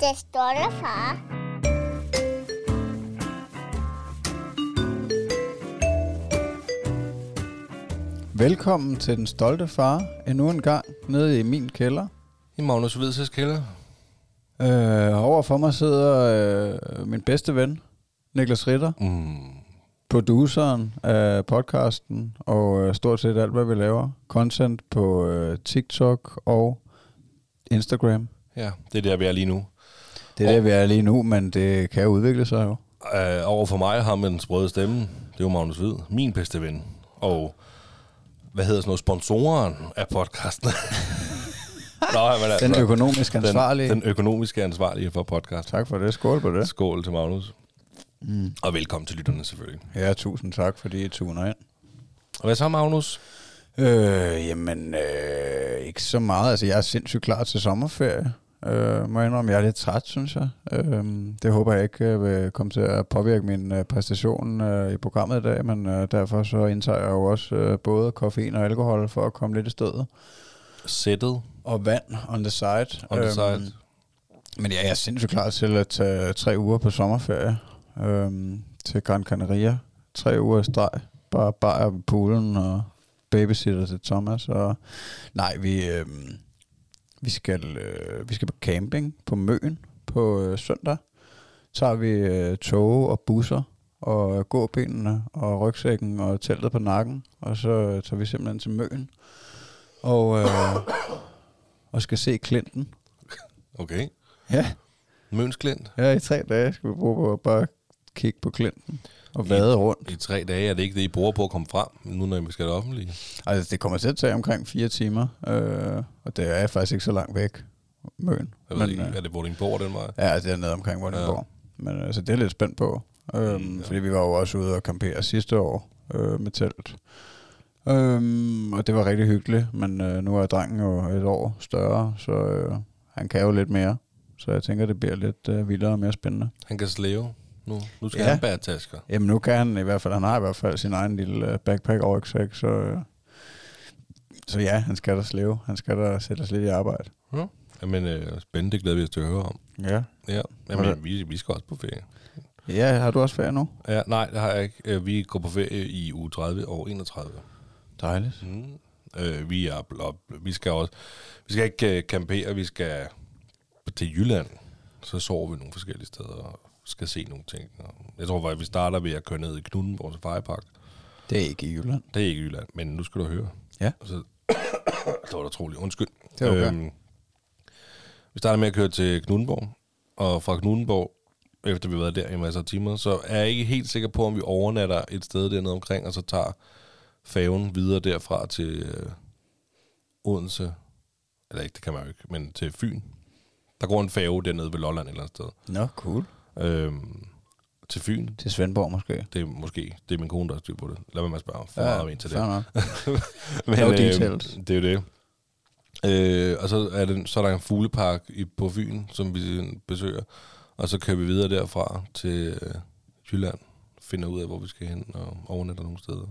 Det stolte far. Velkommen til Den Stolte Far endnu en gang nede i min kælder. I Magnus Hvidsæs kælder. Øh, over for mig sidder øh, min bedste ven, Niklas Ritter, Mm. Produceren af podcasten og øh, stort set alt, hvad vi laver. Content på øh, TikTok og Instagram. Ja, det er der, vi er lige nu. Det er der, vi er lige nu, men det kan udvikle sig jo. Uh, over for mig har med den sprøde stemme, det er jo Magnus Hvid, min bedste ven. Og hvad hedder sådan noget, sponsoren af podcasten. Nå, men altså, Den økonomisk ansvarlige. Den, den økonomiske ansvarlige for podcasten. Tak for det. Skål på det. Skål til Magnus. Mm. Og velkommen til lytterne selvfølgelig. Ja, tusind tak, fordi I tuner ind. Og hvad så, Magnus? Øh, jamen, øh, ikke så meget. Altså, jeg er sindssygt klar til sommerferie. Øh, må jeg indrømme, jeg er lidt træt, synes jeg. Øh, det håber jeg ikke øh, vil komme til at påvirke min øh, præstation øh, i programmet i dag, men øh, derfor så indtager jeg jo også øh, både koffein og alkohol for at komme lidt i stedet. Sættet Og vand on the side. on the side. Øhm, men ja, jeg er sindssygt klar til at tage tre uger på sommerferie øhm, til Gran Canaria. Tre uger i streg. Bare bare på poolen og babysitter til Thomas. Og, nej, vi, øhm, vi, skal, øh, vi skal på camping på Møen på øh, søndag. Tager vi øh, tog og busser og gåbenene og rygsækken og teltet på nakken. Og så tager vi simpelthen til Møen. Og, øh, og skal se Clinton. Okay. Ja. Møns Klint. Ja, i tre dage skal vi bruge på at bare kigge på Clinton og vade rundt. I tre dage er det ikke det, I bruger på at komme frem, nu når vi skal det offentlige. Altså, det kommer til at tage omkring fire timer, øh, og det er faktisk ikke så langt væk, Møn. Jeg ved ikke, er det Vordingborg den vej? Ja, det er nede omkring Vordingborg. Ja. Men altså, det er lidt spændt på, øhm, Mm, ja. fordi vi var jo også ude og campere sidste år øh, med telt. Øhm, og det var rigtig hyggeligt, men øh, nu er drengen jo et år større, så øh, han kan jo lidt mere. Så jeg tænker, det bliver lidt øh, vildere og mere spændende. Han kan slæve nu. Nu skal Ja. ja. han bære tasker. Jamen nu kan han i hvert fald, han har i hvert fald sin egen lille øh, backpack og rygsæk, så, øh, så ja, han skal der slæve. Han skal der sætte os lidt i arbejde. Jamen, øh, spændende, det glæder vi os til at høre om. Ja. Ja, Hvordan- Jamen, vi, vi skal også på ferie. Ja, har du også ferie nu? Ja, nej, det har jeg ikke. Øh, Vi går på ferie i uge 30 og 31. Dejligt. Mm. Øh, vi, er, bl- vi skal også, vi skal ikke campere, vi skal til Jylland. Så sover vi nogle forskellige steder skal se nogle ting. Og Jeg tror faktisk, vi starter ved at køre ned i Knuttenborg til Fejrepark. Det er ikke i Jylland. Det er ikke Jylland, men nu skal du høre. Ja. Så, det var da troligt. Undskyld. Det er okay. Øhm, vi starter med at køre til Knuttenborg, og fra Knuttenborg, efter vi har været der i masser af timer, så er jeg ikke helt sikker på, om vi overnatter et sted dernede omkring, og så tager færgen videre derfra til øh, Odense. Eller ikke, det kan man jo ikke, men til Fyn. Der går en færge dernede ved Lolland et eller andet sted. Nå, cool. Øhm, til Fyn. Til Svendborg måske. Det er måske, det er min kone, der har styr på det. Lad mig spørge for Ja, meget ind til det. Men, No øh, details. det er jo det. Øh, og så er, det, så er der en fuglepark i, på Fyn, som vi besøger. Og så kører vi videre derfra til øh, Jylland. Finder ud af, hvor vi skal hen og overnatter nogle steder.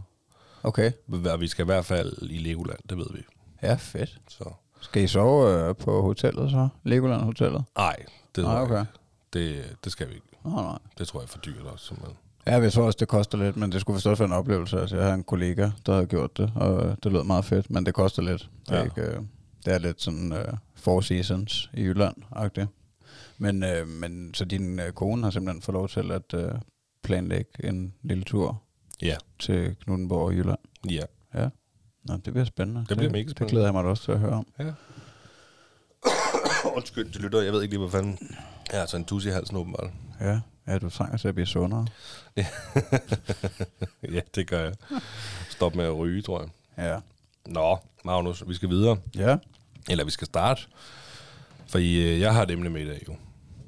Okay. Vi skal i hvert fald i Legoland, det ved vi. Ja, fedt. Så Skal I sove øh, på hotellet så? Legoland Hotellet? nej, det tror jeg okay. ikke. Det, det skal vi ikke. Nå, nej. Det tror jeg er for dyrt også. Simpelthen. Ja, jeg tror også, det koster lidt, men det skulle også være en oplevelse. Altså, jeg har en kollega, der har gjort det, og det lød meget fedt, men det koster lidt. Det er, Ja. ikke, øh, det er lidt sådan uh, Four Seasons i Jylland-agtigt. Men, øh, men så din øh, kone har simpelthen fået lov til at øh, planlægge en lille tur Ja, til Knuttenborg og Jylland. ja. Ja. Nå, det bliver spændende. Det bliver mega Det spændende. glæder jeg mig også til at høre om. Ja. Undskyld, det lytter. Jeg ved ikke lige, hvad fanden... Har altså en tus i halsen åbenbart. Ja, ja du trænger til at blive sundere. ja, det gør jeg. Stop med at ryge, tror jeg. Ja. Nå, Magnus, vi skal videre. Ja. Eller vi skal starte. For øh, jeg har et emne med i dag, jo.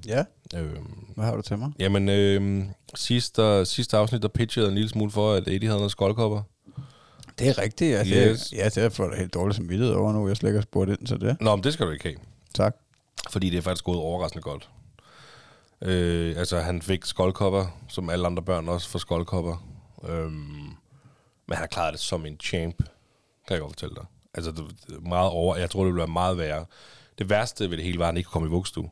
Ja. Øhm, Hvad har du til mig? jamen, øh, sidste, sidste afsnit, der pitchede en lille smule for, at Eddie havde noget skoldkopper. Det er rigtigt, ja. Yes. Det, ja, det er for det helt dårligt samvittighed over nu. Jeg slet ikke har spurgt ind til det. Nå, men det skal du ikke have. Tak. Fordi det er faktisk gået overraskende godt. Øh, altså, han fik skoldkopper, som alle andre børn også får skoldkopper. Øhm, men han har klaret det som en champ, kan jeg godt fortælle dig. Altså, det, meget over. Jeg tror, det ville være meget værre. Det værste ved det hele var, at han ikke kunne komme i vuggestue.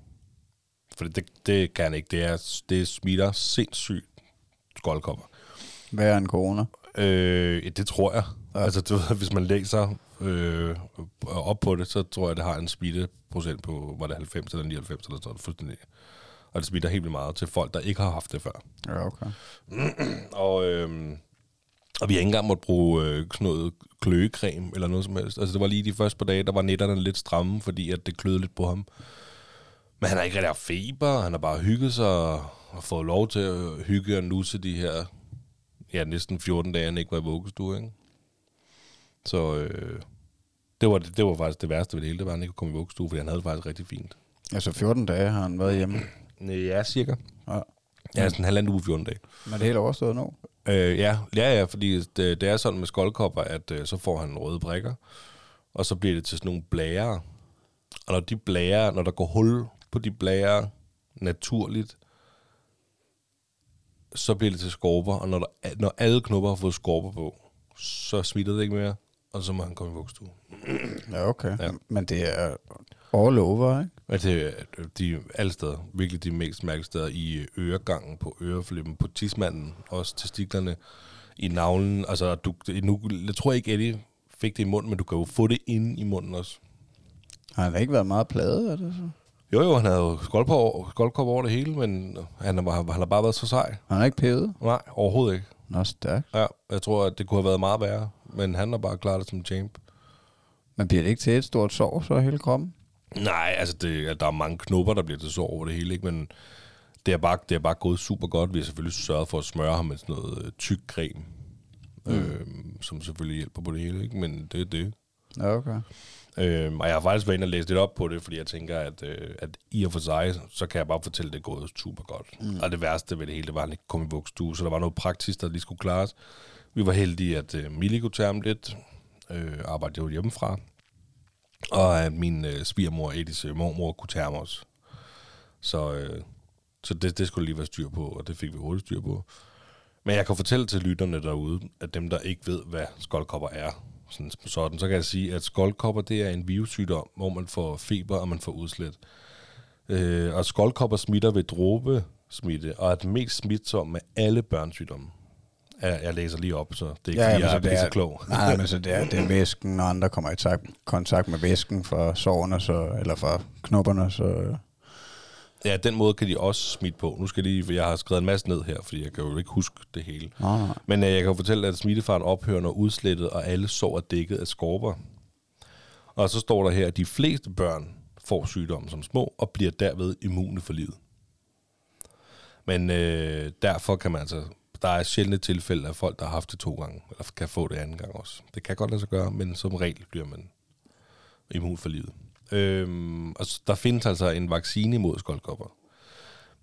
For det, det kan han ikke. Det, er, det smitter sindssygt skoldkopper. Hvad er en corona? Øh, det tror jeg. Ja. Altså, du ved, hvis man læser øh, op på det, så tror jeg, det har en smitteprocent på, var det 90 eller 99 eller sådan fuldstændig. Og det smitter helt vildt meget til folk, der ikke har haft det før. Ja, okay. Og, øh, og vi har ikke engang måtte bruge øh, sådan noget kløecreme eller noget som helst. Altså, det var lige de første par dage, der var netterne lidt stramme, fordi at det kløede lidt på ham. Men han har ikke rigtig haft feber, han har bare hygget sig og, fået lov til at hygge og nusse de her ja, næsten 14 dage, han ikke var i vuggestue, ikke? Så øh, det, var, det var faktisk det værste ved det hele, det var, at han ikke kunne komme i vuggestue, fordi han havde det faktisk rigtig fint. Altså 14 dage har han været hjemme. Ja, cirka. Ja. Ja, sådan en halvanden uge, 14 dage. Men det er helt overstået nu. Øh, ja, ja, ja, fordi det, det er sådan med skoldkopper, at øh, så får han røde prikker, og så bliver det til sådan nogle blære. Og når de blære, når der går hul på de blære naturligt, så bliver det til skorper, og når, der, når alle knopper har fået skorper på, så smitter det ikke mere, og så må han komme i vuggestue. Ja, okay. Ja. Men det er all over, ikke? Men det er de alle steder, virkelig de mest mærkelige steder, i øregangen, på øreflippen, på tismanden, også testiklerne, i navlen. Altså, du, nu, jeg tror ikke, Eddie fik det i munden, men du kan jo få det inde i munden også. Har han ikke været meget pladet af det så? Jo, jo, han havde jo skoldkop over, det hele, men han har, bare- han har bare været så sej. Han har ikke pævet? Nej, overhovedet ikke. Nå, stærkt. Ja, jeg tror, at det kunne have været meget værre, men han har bare klaret det som champ. Men bliver det ikke til et stort sår, så hele kroppen? Nej, altså det, der er mange knopper, der bliver til sår over det hele, ikke? men det er, bare, det er bare gået super godt. Vi har selvfølgelig sørget for at smøre ham med sådan noget øh, tyk creme, mm. øh, som selvfølgelig hjælper på det hele, ikke? men det er det. Okay. Øh, og jeg har faktisk været inde og læst lidt op på det, fordi jeg tænker, at, øh, at i og for sig, så kan jeg bare fortælle, at det er gået super godt. Mm. Og det værste ved det hele, det var, at han ikke kom i vuggestue, så der var noget praktisk, der lige skulle klares. Vi var heldige, at øh, Mille kunne tage ham lidt, øh, arbejdede jo hjemmefra, og at min øh, svigermor, Edis øh, mormor, kunne tage os. Så, øh, så det, det skulle lige være styr på, og det fik vi hurtigt styr på. Men jeg kan fortælle til lytterne derude, at dem, der ikke ved, hvad skoldkopper er, sådan, sådan, så kan jeg sige, at skoldkopper, det er en virussygdom, hvor man får feber, og man får udslæt. Øh, og skoldkopper smitter ved dråbesmitte, og er det mest smitsomme med alle børnsygdomme. Jeg, jeg læser lige op, så det er ikke, ja, fordi jeg er, det er så klog. Nej, men så det er, det er væsken, når andre kommer i tak, kontakt med væsken fra sårene, så, eller fra knopperne, så... Ja, den måde kan de også smitte på. Nu skal jeg lige, for jeg har skrevet en masse ned her, fordi jeg kan jo ikke huske det hele. Nej, nej. Men øh, jeg kan fortælle, at smittefaren ophører, når udslettet og alle sår er dækket af skorper. Og så står der her, at de fleste børn får sygdommen som små og bliver derved immune for livet. Men øh, derfor kan man altså, der er sjældne tilfælde af folk, der har haft det to gange, eller kan få det anden gang også. Det kan godt lade sig gøre, men som regel bliver man immun for livet. Øhm, altså, der findes altså en vaccine mod skoldkopper.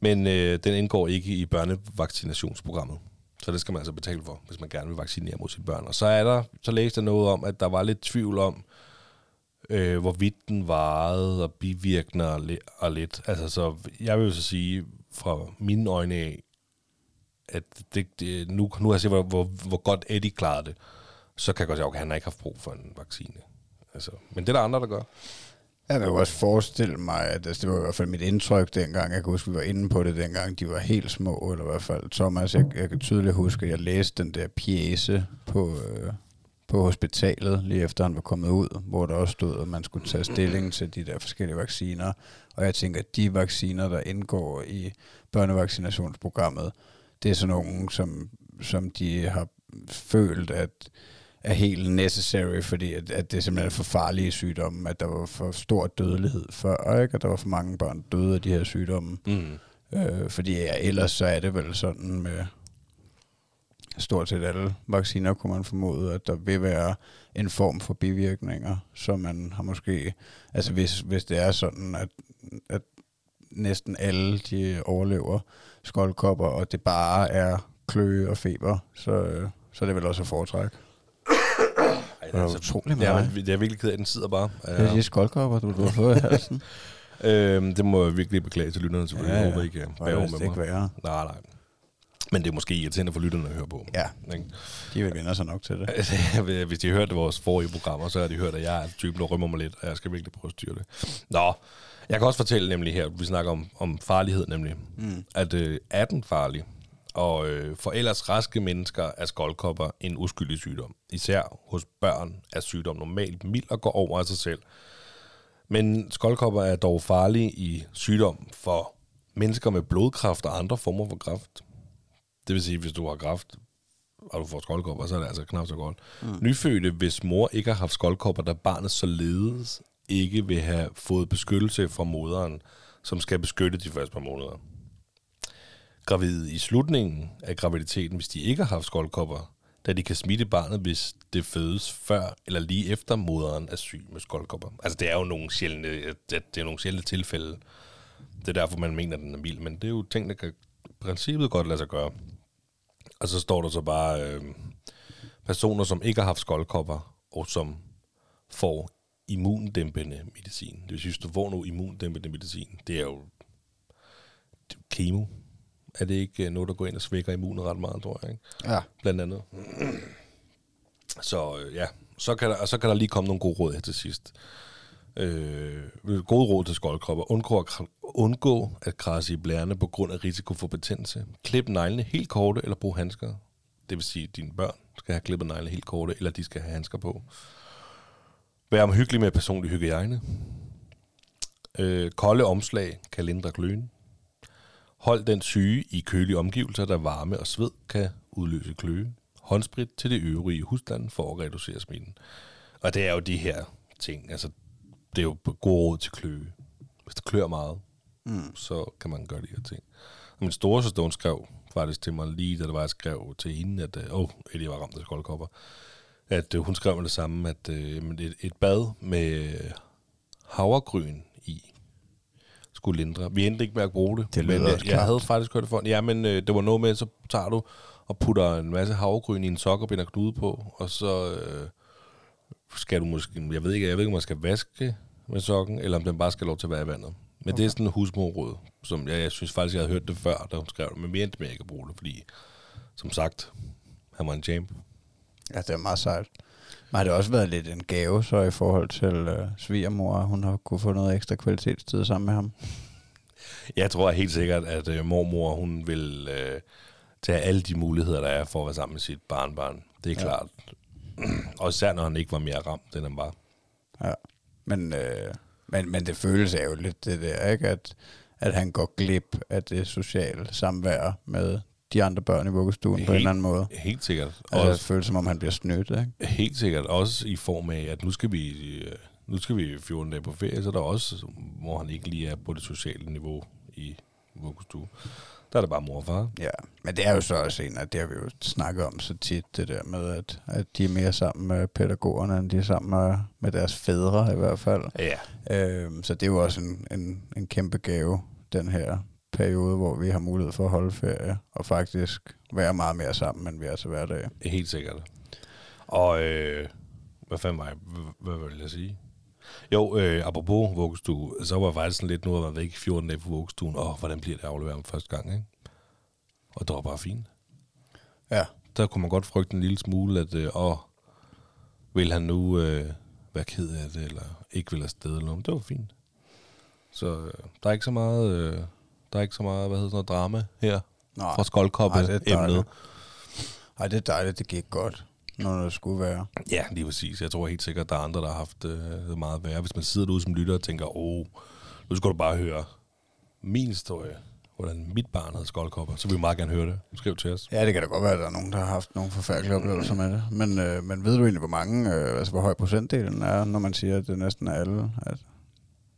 Men øh, den indgår ikke i børnevaccinationsprogrammet. Så det skal man altså betale for, hvis man gerne vil vaccinere mod sine børn. Og så er der, så læste jeg noget om, at der var lidt tvivl om, øh, hvorvidt den varede og bivirkninger og, og lidt. Altså, så jeg vil jo så sige, fra mine øjne af, at det, det, nu, nu har jeg set, hvor, hvor, hvor godt Eddie klarede det, så kan jeg godt sige, okay, han har ikke haft brug for en vaccine. Altså, men det er der andre, der gør. Jeg kan jo også forestille mig, at altså, det var i hvert fald mit indtryk dengang. Jeg kan huske, vi var inde på det dengang. De var helt små, eller i hvert fald Thomas. Jeg, jeg kan tydeligt huske, at jeg læste den der pjæse på, øh, på hospitalet, lige efter han var kommet ud, hvor der også stod, at man skulle tage stilling til de der forskellige vacciner. Og jeg tænker, at de vacciner, der indgår i børnevaccinationsprogrammet, det er sådan nogle, som, som de har følt, at er helt necessary, fordi at, at det simpelthen er for farlige sygdomme, at der var for stor dødelighed før, ikke? at der var for mange børn døde af de her sygdomme. Mm. Øh, fordi ja, ellers så er det vel sådan med stort set alle vacciner, kunne man formode, at der vil være en form for bivirkninger, så man har måske, altså hvis, hvis det er sådan, at, at næsten alle de overlever skoldkopper, og det bare er kløe og feber, så, så er det vel også at foretrække. Ej, Det er utrolig det er, meget. det er virkelig ked af, den sidder bare. Det er de skoldkopper, du, du har fået i halsen. Øhm, det må jeg virkelig beklage til lytterne, selvfølgelig. Ja, Ja, ja. Jeg håber ikke, Og bærer det med er ikke mig. værre. Nej, nej. Men det er måske irriterende for lytterne at høre på. Ja. Ikke? De vil vende sig nok til det. Hvis de har hørt vores forrige programmer, så har de hørt, at jeg er typen, der rømmer mig lidt, og jeg skal virkelig prøve at styre det. Nå, jeg kan også fortælle nemlig her, vi snakker om, om farlighed nemlig, mm. at øh, er den farlig? Og øh, for ellers raske mennesker er skoldkopper en uskyldig sygdom. Især hos børn er sygdom normalt mild og går over af sig selv. Men skoldkopper er dog farlige i sygdom for mennesker med blodkræft og andre former for kræft. Det vil sige, hvis du har kræft, og du får skoldkopper, så er det altså knap så godt. Mm. Nyfødte, hvis mor ikke har haft skoldkopper, da barnet således ikke vil have fået beskyttelse fra moderen, som skal beskytte de første par måneder. Gravide i slutningen af graviditeten, hvis de ikke har haft skoldkopper, da de kan smitte barnet, hvis det fødes før eller lige efter moderen er syg med skoldkopper. Altså det er jo nogle sjældne, det er nogle sjældne tilfælde. Det er derfor, man mener, at den er mild, men det er jo ting, der kan i princippet godt lade sig gøre. Og så står der så bare øh, personer, som ikke har haft skoldkopper, og som får immundæmpende medicin. Det vil sige, hvis du får noget immundæmpende medicin, det er jo det er kemo. Er det ikke noget, der går ind og svækker immunet ret meget, tror jeg, ikke? Ja. Blandt andet. Så øh, ja, så kan, der, så kan der lige komme nogle gode råd her til sidst. Øh, gode råd til skoldkropper. Undgå at, undgå at krasse i blærene på grund af risiko for betændelse. Klip neglene helt korte, eller brug handsker. Det vil sige, at dine børn skal have klippet neglene helt korte, eller de skal have handsker på. Vær omhyggelig med personlig hygiejne. Øh, kolde omslag kan lindre kløen. Hold den syge i kølige omgivelser, der varme og sved kan udløse kløe. Håndsprit til det øvrige husland for at reducere smitten. Og det er jo de her ting. Altså, det er jo god råd til kløe. Hvis det klør meget, mm. så kan man gøre de her ting. Og min store søster, hun skrev faktisk til mig lige, da det var, jeg skrev til hende, at åh, oh, Eddie var ramt af skoldkopper, at øh, hun skrev det samme, at øh, et, et bad med havregryn i skulle lindre. Vi endte ikke med at bruge det, Det men lyder jeg, jeg havde faktisk hørt det for. Ja, men øh, det var noget med, så tager du og putter en masse havregryn i en sok og binder knude på, og så øh, skal du måske, jeg ved ikke, jeg ved ikke, om man skal vaske med sokken, eller om den bare skal lov til at være i vandet. Men okay. det er sådan en husmorråd, som jeg, jeg synes faktisk, jeg havde hørt det før, da hun skrev det, men vi endte med ikke at bruge det, fordi, som sagt, han var en champ. Ja, det er meget sejt. Men har det også været lidt en gave så i forhold til øh, svigermor, hun har kunne få noget ekstra kvalitetstid sammen med ham? Jeg tror helt sikkert, at øh, mormor, hun vil øh, tage alle de muligheder, der er for at være sammen med sit barnbarn. Det er Ja. klart. Og især når han ikke var mere ramt, end han var. Ja. Men, øh, men, men det føles jo lidt det der, ikke? At, at han går glip af det sociale samvær med de andre børn i vuggestuen på en Helt- eller anden måde. Helt sikkert. Altså, det Også, føles som om, han bliver snydt, ikke? helt sikkert. Også i form af, at nu skal vi, øh, nu skal vi 14 dage på ferie, så er der også, hvor han ikke lige er på det sociale niveau i vuggestue. Der er det bare mor og far. Ja, men det er jo så også en, at det har vi jo snakket om så tit, det der med, at, at de er mere sammen med pædagogerne, end de er sammen med, med deres fædre i hvert fald. Ja. Øhm, så det er jo også en, en, en kæmpe gave, den her periode, hvor vi har mulighed for at holde ferie, og faktisk være meget mere sammen, end vi er til hverdag. Helt sikkert. Og øh, hvad fanden var jeg, hvad, vil jeg sige? Jo, øh, apropos vuggestue, så var jeg faktisk sådan lidt, nu har jeg været væk i 14 dage på vuggestuen, og hvordan bliver det at aflevere første gang, ikke? Og det var bare fint. Ja, Der kunne man godt frygte en lille smule, at øh, åh, vil han nu øh, være ked af det, eller ikke vil afsted, eller noget. Det var fint. Så øh, der er ikke så meget, øh, der er ikke så meget, hvad hedder sådan noget, drama her Nej. fra skoldkoppe Ej, det er dejligt. Ej, det gik godt, når det skulle være. Ja, lige præcis. Jeg tror helt sikkert, at der er andre, der har haft øh, meget værre. Hvis man sidder derude som lytter og tænker, åh, nu skal du bare høre min historie, hvordan mit barn havde skoldkopper, så vil vi meget gerne høre det. Skriv til os. Ja, det kan da godt være, at der er nogen, der har haft nogle forfærdelige oplevelser med det. Men, øh, men ved du egentlig, hvor mange, øh, altså hvor høj procentdelen er, når man siger, at det næsten er alle? At,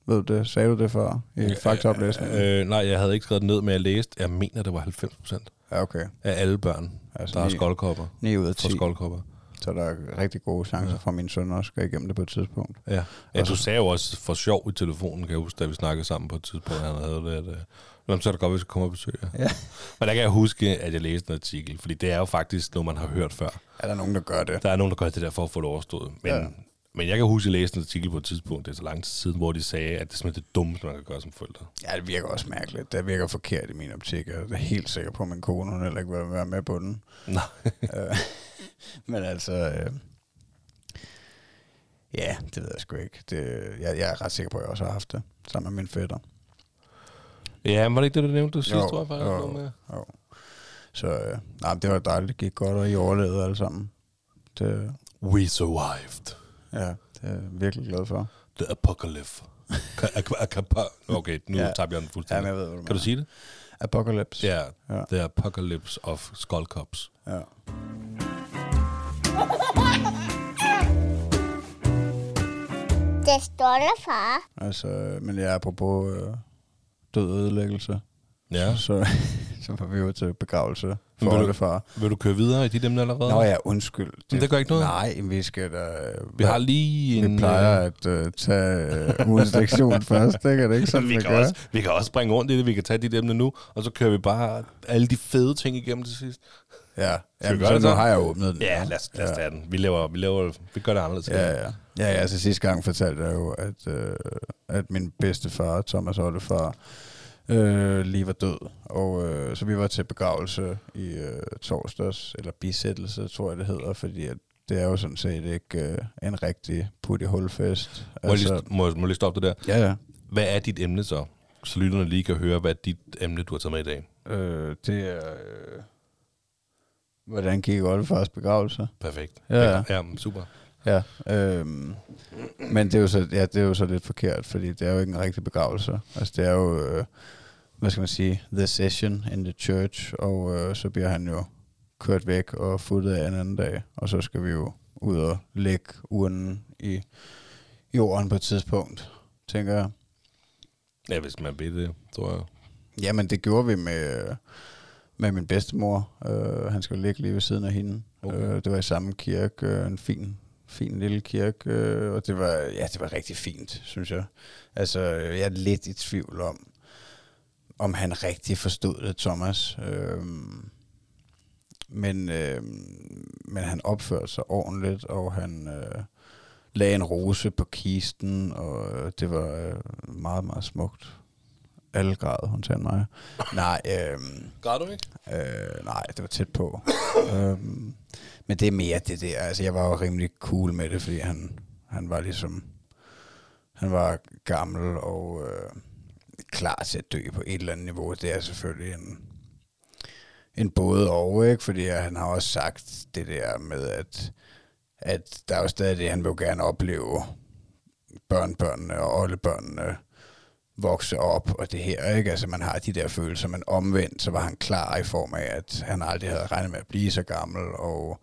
ved du det? Sagde du det før i faktaoplæsningen? Øh, nej, jeg havde ikke skrevet det ned, men jeg læste, jeg mener, det var 90 procent Ja, okay. af alle børn, Altså der har ni- skoldkopper. 9 ud af 10. For skoldkopper. Så der er rigtig gode chancer Ja. for, at min søn også skal igennem det på et tidspunkt. Ja. ja, du sagde jo også for sjov i telefonen, kan jeg huske, da vi snakkede sammen på et tidspunkt, han havde det, at øh, Nå, så er det godt, hvis jeg kommer og besøger. Ja. Men der kan jeg huske, at jeg læste en artikel, fordi det er jo faktisk noget, man har hørt før. Er der nogen, der gør det? Der er nogen, der gør det der for at få det overstået. Men, Ja. Men jeg kan huske, at jeg læste en artikel på et tidspunkt, det er så lang tid siden, hvor de sagde, at det er simpelthen det dummeste, man kan gøre som forældre. Ja, det virker også mærkeligt. Det virker forkert i min optik. Jeg er helt sikker på, at min kone hun heller ikke vil være med på den. Nej. Øh, Men altså... Øh, ja, det ved jeg sgu ikke. Det, jeg, jeg er ret sikker på, at jeg også har haft det sammen med min fætter. ja, var det ikke det, du nævnte sidst, Jo, tror jeg faktisk? jo. noget med? Jo. Så øh, nej, men det var dejligt. Det gik godt, og I overlevede alle sammen. Det, We survived. Ja, det er jeg virkelig glad for. The apocalypse. Okay, nu Ja. ja. tabte jeg den Ja, fuldstændig. men jeg ved, hvad du kan du sige det? Apocalypse. Ja, Ja. The Apocalypse of Skull Cups. ja. Det der, far. Altså, men ja, apropos øh, død og ødelæggelse, Ja. så, så var vi jo til begravelse for vil du- oldefar. Vil du køre videre i dit emne allerede? Nå ja, undskyld. Men det gør ikke noget. Nej, vi skal da... Vi har lige en... Vi plejer at uh, tage uh, ugens lektion først, ikke? Er det ikke sådan, vi, kan også, vi kan også springe rundt i det. Vi kan tage dit emne nu, og så kører vi bare alle de fede ting igennem til sidst. Ja, gøre så det så? har jeg åbnet den. Ja, lad os, lad os tage den. Vi, laver, vi, laver, vi gør det anderledes. Ja, ja. Ja, ja, altså sidste gang fortalte jeg jo, at, øh, at min bedste far, Thomas Ottefar, øh, lige var død. Og øh, så vi var til begravelse i øh, torsdags, eller bisættelse, tror jeg det hedder, fordi at det er jo sådan set ikke øh, en rigtig putte hulfest. Må, jeg lige, må, må jeg lige stoppe det der? ja, ja. Hvad er dit emne så? Så lytterne lige kan høre, hvad dit emne, du har taget med i dag. Øh, det er... Øh, hvordan gik Oldefars begravelse? Perfekt. Ja, ja. ja super. Ja, øhm, men det er, jo så, ja, det er jo så lidt forkert, fordi det er jo ikke en rigtig begravelse. Altså det er jo, øh, hvad skal man sige, the session in the church, og øh, så bliver han jo kørt væk og futtet af en anden dag, og så skal vi jo ud og lægge urnen i jorden på et tidspunkt, tænker jeg. Ja, hvis man ved det, tror jeg. Jamen det gjorde vi med, med min bedstemor. Øh, han skulle ligge lige ved siden af hende. Okay. Øh, det var i samme kirke, øh, en fin, fin lille kirke, øh, og det var, ja, det var rigtig fint, synes jeg. Altså, jeg er lidt i tvivl om, om han rigtig forstod det, Thomas. Øh, men, øh, men han opførte sig ordentligt, og han øh, lagde en rose på kisten, og øh, det var øh, meget, meget smukt. Alle græd, hun til mig. Nej, øh, Gør du ikke? Øh, nej, det var tæt på. øhm, men det er mere det der. Altså, jeg var jo rimelig cool med det, fordi han, han var ligesom... Han var gammel og øh, klar til at dø på et eller andet niveau. Det er selvfølgelig en, en både og, ikke? Fordi han har også sagt det der med, at, at der er jo stadig det, han vil jo gerne opleve børnbørnene og oldebørnene vokse op, og det her, ikke? Altså, man har de der følelser, men omvendt, så var han klar i form af, at han aldrig havde regnet med at blive så gammel, og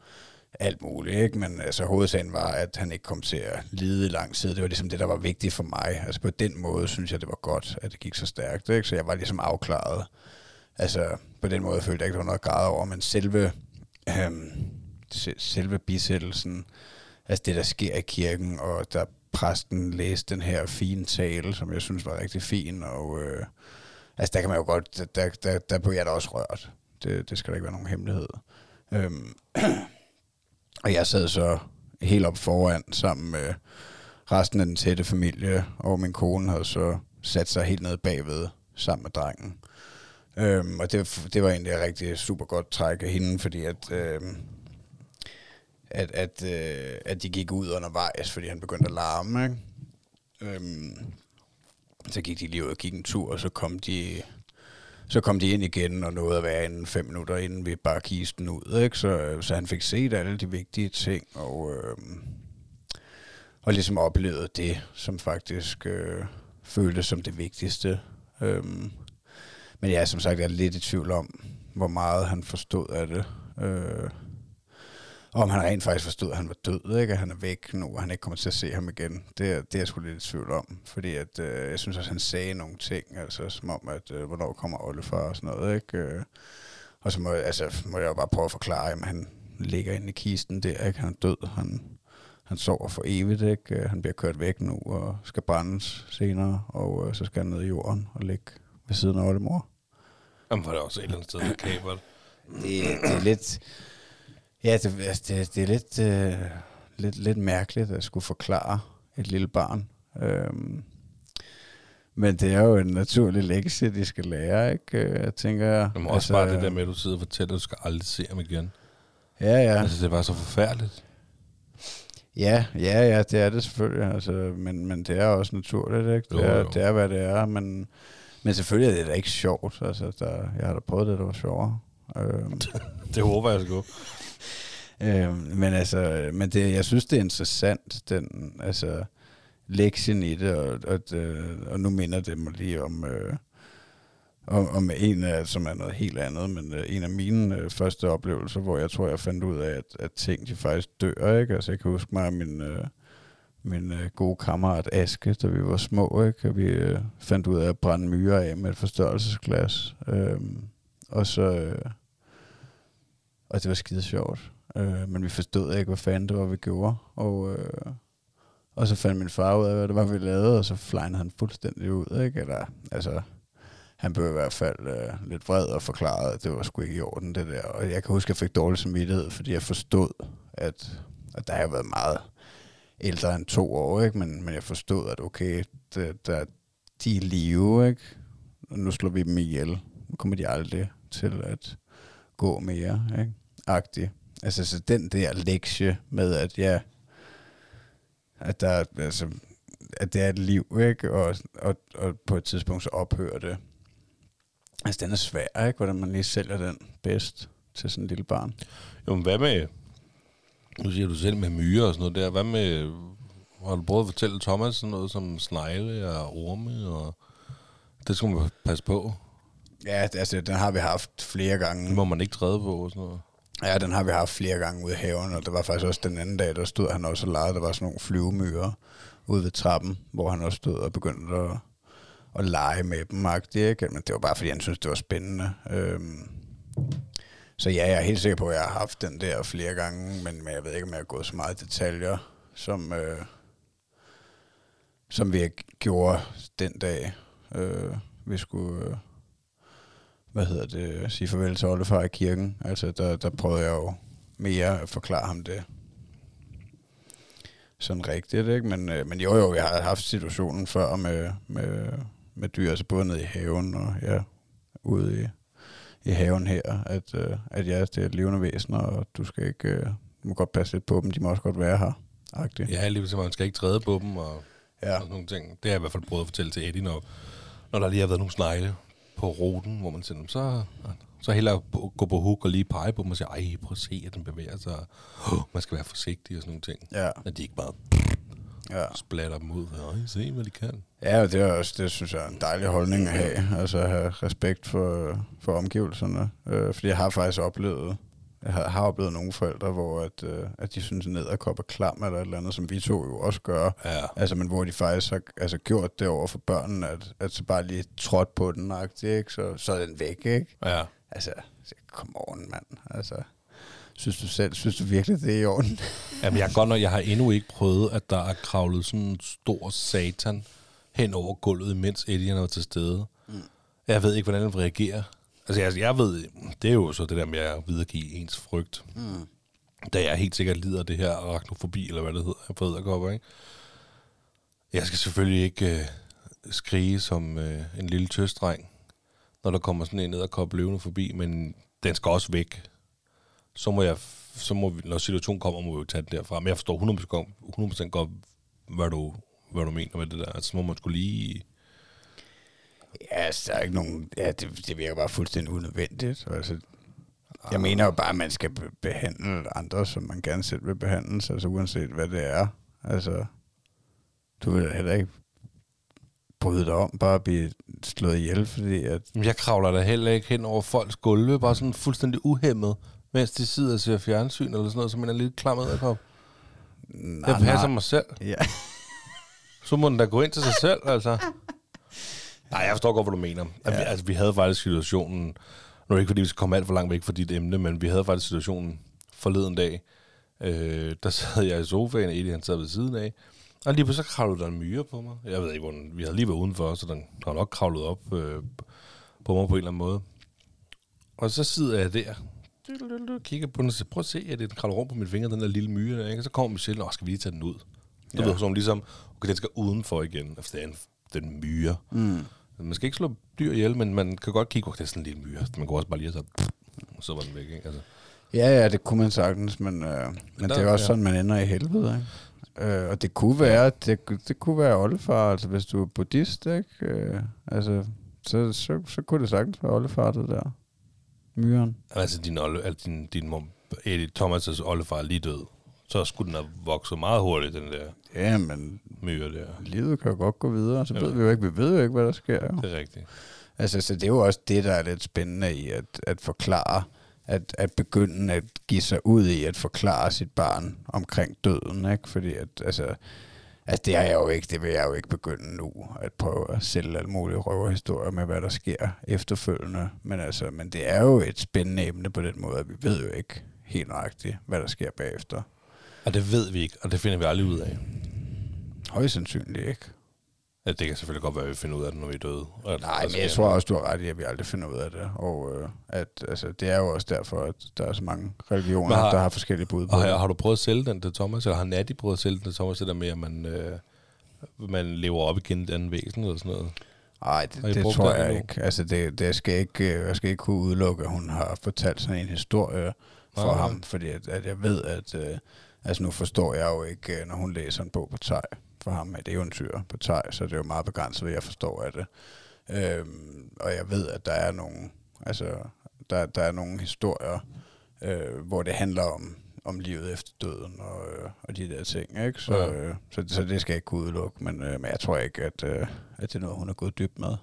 alt muligt, ikke? Men altså, hovedsagen var, at han ikke kom til at lide i lang tid. Det var ligesom det, der var vigtigt for mig. Altså, på den måde synes jeg, det var godt, at det gik så stærkt, ikke? Så jeg var ligesom afklaret. Altså, på den måde følte jeg ikke, der var noget grad over, men selve, øhm, selve bisættelsen, altså det, der sker i kirken, og der præsten læste den her fine tale, som jeg synes var rigtig fin, og øh, altså der kan man jo godt, der, der, der, der blev jeg da også rørt. Det, det skal da ikke være nogen hemmelighed. Øhm, og jeg sad så helt op foran sammen med resten af den tætte familie, og min kone havde så sat sig helt ned bagved sammen med drengen. Øhm, og det, det var egentlig et rigtig super godt træk af hende, fordi at, øhm, at, at, øh, at de gik ud undervejs, fordi han begyndte at larme. Ikke? Øhm, så gik de lige ud og gik en tur, og så kom de, så kom de ind igen og nåede at være inden fem minutter, inden vi bare kisten ud. Ikke? Så, så han fik set alle de vigtige ting, og, øh, og ligesom oplevede det, som faktisk øh, føltes som det vigtigste. Øh, men jeg er som sagt jeg er lidt i tvivl om, hvor meget han forstod af det. Øh, og om han rent faktisk forstod, at han var død, ikke? At han er væk nu, og han ikke kommer til at se ham igen. Det, er- det er jeg sgu lidt i tvivl om. Fordi at, øh, jeg synes også, han sagde nogle ting, altså som om, at øh, hvornår kommer oldefar og sådan noget, ikke? Øh, og så må, jeg- altså, må jeg jo bare prøve at forklare, at han ligger inde i kisten der, ikke? Han er død, han, han sover for evigt, ikke? Øh, Han bliver kørt væk nu og skal brændes senere, og øh, så skal han ned i jorden og ligge ved siden af oldemor. Jamen, var det også et eller andet sted kabert. Det, det er lidt... Ja, det, altså, det, det er lidt, øh, lidt, lidt mærkeligt at skulle forklare et lille barn. Øhm, men det er jo en naturlig lektie, de skal lære, ikke? Øh, Jeg tænker... jeg. Men også altså, bare det der med, at du sidder og fortæller, at du skal aldrig se ham igen. Ja, ja. Altså, det var så forfærdeligt. Ja, ja, ja, det er det selvfølgelig. Altså, men, men det er også naturligt, ikke? Det, Jo, er, jo. det er, hvad det er. Men, men selvfølgelig er det da ikke sjovt. Altså, der, jeg har da prøvet det, der var sjovere. Øhm, Det håber jeg sgu. øhm, men altså, men det, jeg synes, det er interessant, den, altså, lektien i det, og, og, det, og nu minder det mig lige om, øh, om, om en af, som er noget helt andet, men øh, en af mine øh, første oplevelser, hvor jeg tror, jeg fandt ud af, at, at ting de faktisk dør, ikke? Altså, jeg kan huske mig, min, øh, min øh, gode kammerat Aske, da vi var små, ikke? Og vi øh, fandt ud af at brænde myrer af med et forstørrelsesglas. Øhm, og så... Øh, og det var skide sjovt. Øh, men vi forstod ikke, hvad fanden det var, vi gjorde. Og, øh, og så fandt min far ud af, hvad det var, vi lavede, og så flegnede han fuldstændig ud, ikke? Eller, altså, han blev i hvert fald øh, lidt vred og forklarede, at det var sgu ikke i orden, det der. Og jeg kan huske, at jeg fik dårlig samvittighed, fordi jeg forstod, at, at der har været meget ældre end to år, ikke? Men, men jeg forstod, at okay, det, der, de er live, ikke? Og nu slår vi dem ihjel. Nu kommer de aldrig til at gå mere, ikke? Agtig. Altså, så den der lektie med, at ja, at der, altså, at det er et liv, ikke? Og, og, og på et tidspunkt så ophører det. Altså, den er svær, ikke? Hvordan man lige sælger den bedst til sådan en lille barn. Jo, men hvad med... Nu siger du selv med myrer og sådan noget der. Hvad med... Har du prøvet at fortælle Thomas sådan noget som snegle og orme? Og det skal man passe på. Ja, det- altså, den har vi haft flere Det gange. må man ikke træde på og sådan noget. Ja, den har vi haft flere gange ude i haven, og der var faktisk også den anden dag, der stod han også og legede. Der var sådan nogle flyvemyrer ude ved trappen, hvor han også stod og begyndte at, at lege med dem, ikke? Men det var bare, fordi han syntes, det var spændende. Øhm, så ja, jeg er helt sikker på, at jeg har haft den der flere gange, men, men jeg ved ikke, om jeg har gået så meget i detaljer, som, øh, som vi gjorde den dag, øh, vi skulle... Øh, hvad hedder det, sige farvel til oldefar i kirken. Altså, der, der prøvede jeg jo mere at forklare ham det sådan rigtigt, ikke? Men, øh, men jo, jo, jeg har haft situationen før med, med, med dyr, altså både nede i haven og ja, ude i, i haven her, at, øh, at ja, det er et levende væsen, og du skal ikke, øh, du må godt passe lidt på dem, de må også godt være her. Agtigt. Ja, lige så man skal ikke træde på dem og, Ja. ja. og sådan nogle ting. Det har jeg i hvert fald prøvet at fortælle til Eddie, når, når der lige har været nogle snegle på ruten, hvor man siger, "Nå, så, så hellere gå på hook og lige pege på dem og sige, ej, prøv at se, at den bevæger sig. Oh, man skal være forsigtig og sådan nogle ting. Ja, At de ikke bare ja. splatter dem ud. Ej, se, hvad de kan. Ja, og det er også, det synes jeg er en dejlig holdning at have. Altså at have respekt for, for omgivelserne. Øh, fordi jeg har faktisk oplevet, jeg har, har oplevet nogle forældre, hvor at, øh, at de synes, at en edderkop er klam eller et eller andet, som vi to jo også gør. Ja. Altså, men hvor de faktisk har altså, gjort det over for børnene, at, at så bare lige trådt på den, ikke? Så, så er den væk, ikke? Ja. Altså, come on, mand. Altså, synes du selv, synes du virkelig, det er i orden? Jamen, jeg, godt nok, jeg har endnu ikke prøvet, at der er kravlet sådan en stor satan hen over gulvet, mens Eddie var til stede. Mm. Jeg ved ikke, hvordan han reagerer. Altså, jeg, jeg ved, det er jo så det der med at videregive ens frygt. Mm. Da jeg helt sikkert lider af det her arachnofobi, eller hvad det hedder, for edderkopper, ikke? Jeg skal selvfølgelig ikke øh, skrige som øh, en lille tøsdreng, når der kommer sådan en edderkop løvende forbi, men den skal også væk. Så må jeg, så må vi, når situationen kommer, må vi jo tage den derfra. Men jeg forstår 100%, godt- 100% godt, hvad du, hvad du mener med det der. Altså, så må man skulle lige... Ja, altså, der er ikke nogen... Ja, det, det virker bare fuldstændig unødvendigt. Altså, jeg mener jo bare, at man skal be- behandle andre, som man gerne selv vil behandles, altså uanset hvad det er. Altså, du vil heller ikke bryde dig om bare at blive slået ihjel, fordi at... Jeg kravler da heller ikke hen over folks gulve, bare sådan fuldstændig uhemmet, mens de sidder og ser fjernsyn eller sådan noget, som en er lidt klam edderkop. Nej, Jeg passer mig selv. Ja. Så må den da gå ind til sig selv, altså. Nej, jeg forstår godt, hvad du mener. Ja. Ja. Vi, altså, vi havde faktisk situationen, nu er det ikke, fordi vi skal komme alt for langt væk fra dit emne, men vi havde faktisk situationen forleden dag. Øh, der sad jeg i sofaen, og Eddie han sad ved siden af, og lige pludselig så kravlede der en myre på mig. Jeg ved ikke, hvordan, vi havde lige været udenfor, så den har nok kravlet op øh, på mig på en eller anden måde. Og så sidder jeg der, kigger på den og siger, prøv at se, at det kravler rundt på min finger, den der lille myre der, ikke? Og så kommer Michelle, og skal vi lige tage den ud? Du Ja. ved, hun ligesom, okay, den skal udenfor igen, efter det er en, den myre. Mm. Man skal ikke slå dyr ihjel, men man kan godt kigge, okay, det er sådan en lille myre. Man går også bare lige så, så var den væk, ikke? Altså, Ja, ja, det kunne man sagtens, men, øh, men der- det er også ja. sådan, man ender i helvede, ikke? Øh, og det kunne være, det, det kunne være oldefar, altså hvis du er buddhist, ikke? Øh, altså, så, så, så kunne det sagtens være oldefar, det der. Myren. altså din, olde, altså din, din mor, Eddie Thomas' oldefar er lige død. Så skulle den have vokset meget hurtigt, den der Ja, men myre der. livet kan jo godt gå videre, så Ja. ved vi jo ikke, vi ved jo ikke, hvad der sker. Jo. Det er rigtigt. Altså, så det er jo også det, der er lidt spændende i at, at forklare, at, at begynde at give sig ud i at forklare sit barn omkring døden, ikke? Fordi at, altså, altså det, er jeg jo ikke, det vil jeg jo ikke begynde nu, at prøve at sælge alle mulige røverhistorier med, hvad der sker efterfølgende. Men, altså, men det er jo et spændende emne på den måde, at vi ved jo ikke helt nøjagtigt, hvad der sker bagefter. Og det ved vi ikke, og det finder vi aldrig ud af. Højst sandsynligt ikke. Ja, det kan selvfølgelig godt være, at vi finder ud af det, når vi er døde. At Nej, men jeg tror også, du har ret i, at vi aldrig finder ud af det. Og øh, at, altså, det er jo også derfor, at der er så mange religioner, har- der har forskellige bud på Og har, har du prøvet at sælge den til Thomas, eller har Natty prøvet at sælge den til Thomas, det der med, at man, øh, man lever op igen i den væsen eller sådan noget? Nej, det, det tror jeg endnu? ikke. Altså, det, det skal ikke, øh, jeg skal ikke kunne udelukke, at hun har fortalt sådan en historie for Nej. ham, fordi at, at jeg ved, at øh, altså nu forstår jeg jo ikke, øh, når hun læser en bog på teg for ham, et eventyr på teg, så det er jo meget begrænset, hvad jeg forstår af det. Øhm, og jeg ved, at der er nogle, altså, der, der er nogle historier, øh, hvor det handler om, om livet efter døden og, øh, og de der ting, ikke? Så, Ja. øh, så, så det skal jeg ikke kunne udelukke, men, øh, men jeg tror ikke, at, øh, at det er noget, hun er gået dybt med.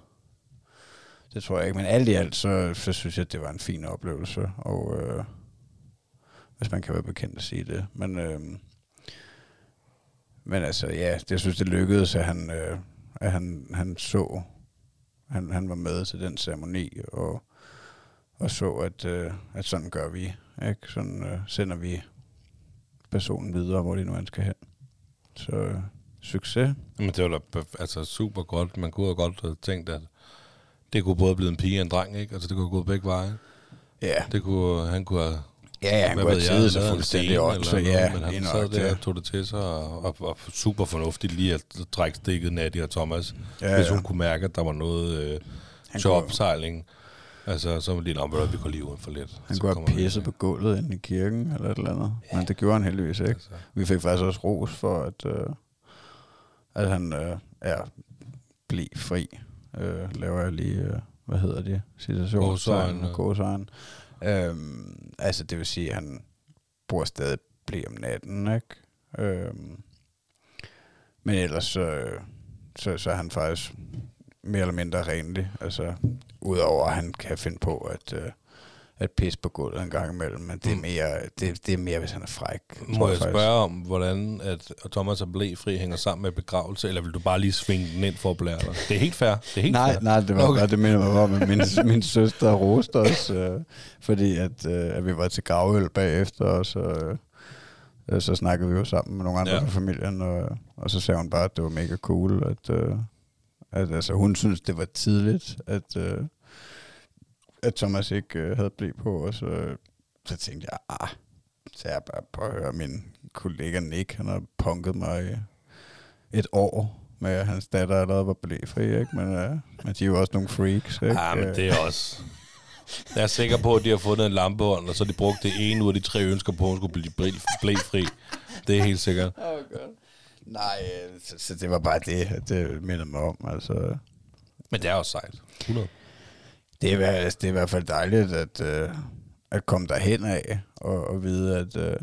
Det tror jeg ikke, men alt i alt, så, så synes jeg, at det var en fin oplevelse, og øh, hvis man kan være bekendt at sige det. Men, øh, men altså, ja, det, jeg synes, det lykkedes, at han, øh, at han, han så, han, han var med til den ceremoni, og, og så, at, øh, at sådan gør vi. Ikke? Sådan øh, sender vi personen videre, hvor de nu end skal hen. Så øh, succes. Men det var da altså, super godt. Man kunne have godt have tænkt, at det kunne både blive en pige og en dreng, ikke? Altså, det kunne have gået begge veje. Ja, Det kunne, han kunne have... ja, ja han kunne have sig fuldstændig eller så noget, ja, Men han sad der det. og tog det til sig, og, og, og super fornuftigt lige at trække stikket Natty og Thomas. Ja, hvis ja. hun kunne mærke, at der var noget øh, til kunne- opsejling. Altså, så var det lige, "Nå, ved du hvad, vi går lige uden for lidt. Han kunne have pisset på gulvet inde i kirken, eller et eller andet. Ja. Men det gjorde han heldigvis ikke. Altså, Vi fik faktisk også ros for, at, øh, at han øh, er bli fri. Øh, laver jeg lige, øh, hvad hedder det? Citationstegn Gåseøjne. og gåseøjne. Øhm, altså, det vil sige, at han bor stadig blive om natten, ikke? Øhm, men ellers så, så, så er han faktisk mere eller mindre renlig. Altså, udover at han kan finde på at, øh, at pisse på gulvet en gang imellem. Men det er Mm. mere, det, det er mere hvis han er fræk. Må jeg faktisk. spørge om, hvordan at Thomas og Blæfri hænger sammen med begravelse, eller vil du bare lige svinge den ind for at blære dig? Det er helt fair. Det er helt Nej, fair. nej, det var Okay. bare, det minder mig om, at min, min søster roste os, øh, fordi at, øh, at vi var til gravøl bagefter, og så, øh, så snakkede vi jo sammen med nogle andre ja. fra familien, og, og så sagde hun bare, at det var mega cool, at, øh, at altså, hun synes, det var tidligt, at, øh, at Thomas ikke øh, havde blivet på, og så, så tænkte jeg, ah, så jeg bare på at høre min kollega Nick, han har punket mig i et år med, at hans datter allerede var blæfri, ikke? Men, øh, men de er jo også nogle freaks, ikke? Ja, men Øh, det er også... Jeg er sikker på, at de har fundet en lampehånd, og så har de brugt det ene ud af de tre ønsker på, at hun skulle blive blæ- blæfri. Det er helt sikkert. Oh God. Nej, øh, så, så det var bare det, det mindede mig om. Altså, Men det er også sejt. 100 det, er, altså, det er i hvert fald dejligt at, øh, at komme derhen af og, og vide, at, øh,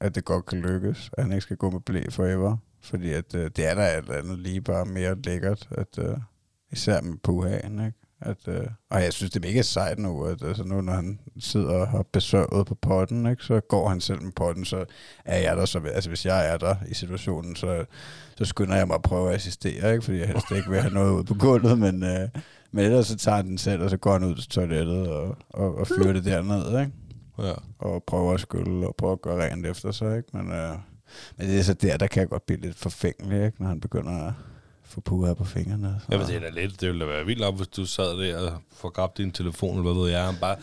at det godt kan lykkes, at han ikke skal gå med blæ forever. Fordi at, øh, det er der alt andet lige bare mere lækkert, at, øh, især med puhagen, ikke? At, øh, og jeg synes, det er mega sejt nu, at altså nu, når han sidder og har besøget på potten, ikke, så går han selv med potten, så er jeg der. Så, altså hvis jeg er der i situationen, så, så skynder jeg mig at prøve at assistere, ikke, fordi jeg helst ikke vil have noget ud på gulvet, men, øh, men ellers så tager han den selv, og så går han ud til toilettet og, og, og fyrer det derned, ikke? Ja. og prøver at skylle og prøver at gøre rent efter sig, ikke? Men, øh, men det er så der, der kan jeg godt blive lidt forfængelig, ikke? Når han begynder at få puder på fingrene. Så. Jamen, det er da lidt, det ville da være vildt op, hvis du sad der og forgrabte din telefon, eller hvad ved jeg, han bare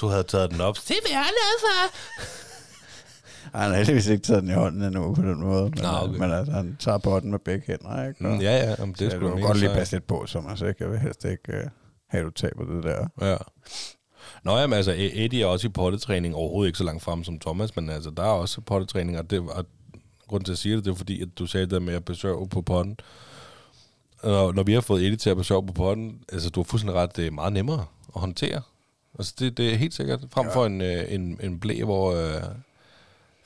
du havde taget den op. Det vil jeg lade for. Ej, han har heldigvis ikke taget den i hånden endnu på den måde. Men, Nå, okay. men altså, han tager potten med begge hænder, ikke? Mm, ja, ja, jamen, det er kan mega godt lige passe lidt på, som altså ikke. Jeg vil helst ikke uh, have, du taber det der. Ja. Nå jamen, altså, E- Eddie er også i pottetræning, overhovedet ikke så langt frem som Thomas, men altså, der er også pottetræning, og det var grund til at sige det, det er fordi, at du sagde det med at besøge på potten. Og når vi har fået Eddie til at besøge på potten, altså, du har fuldstændig ret, det er meget nemmere at håndtere. Altså, det, det er helt sikkert, frem for en, øh, en, en blæ, hvor øh,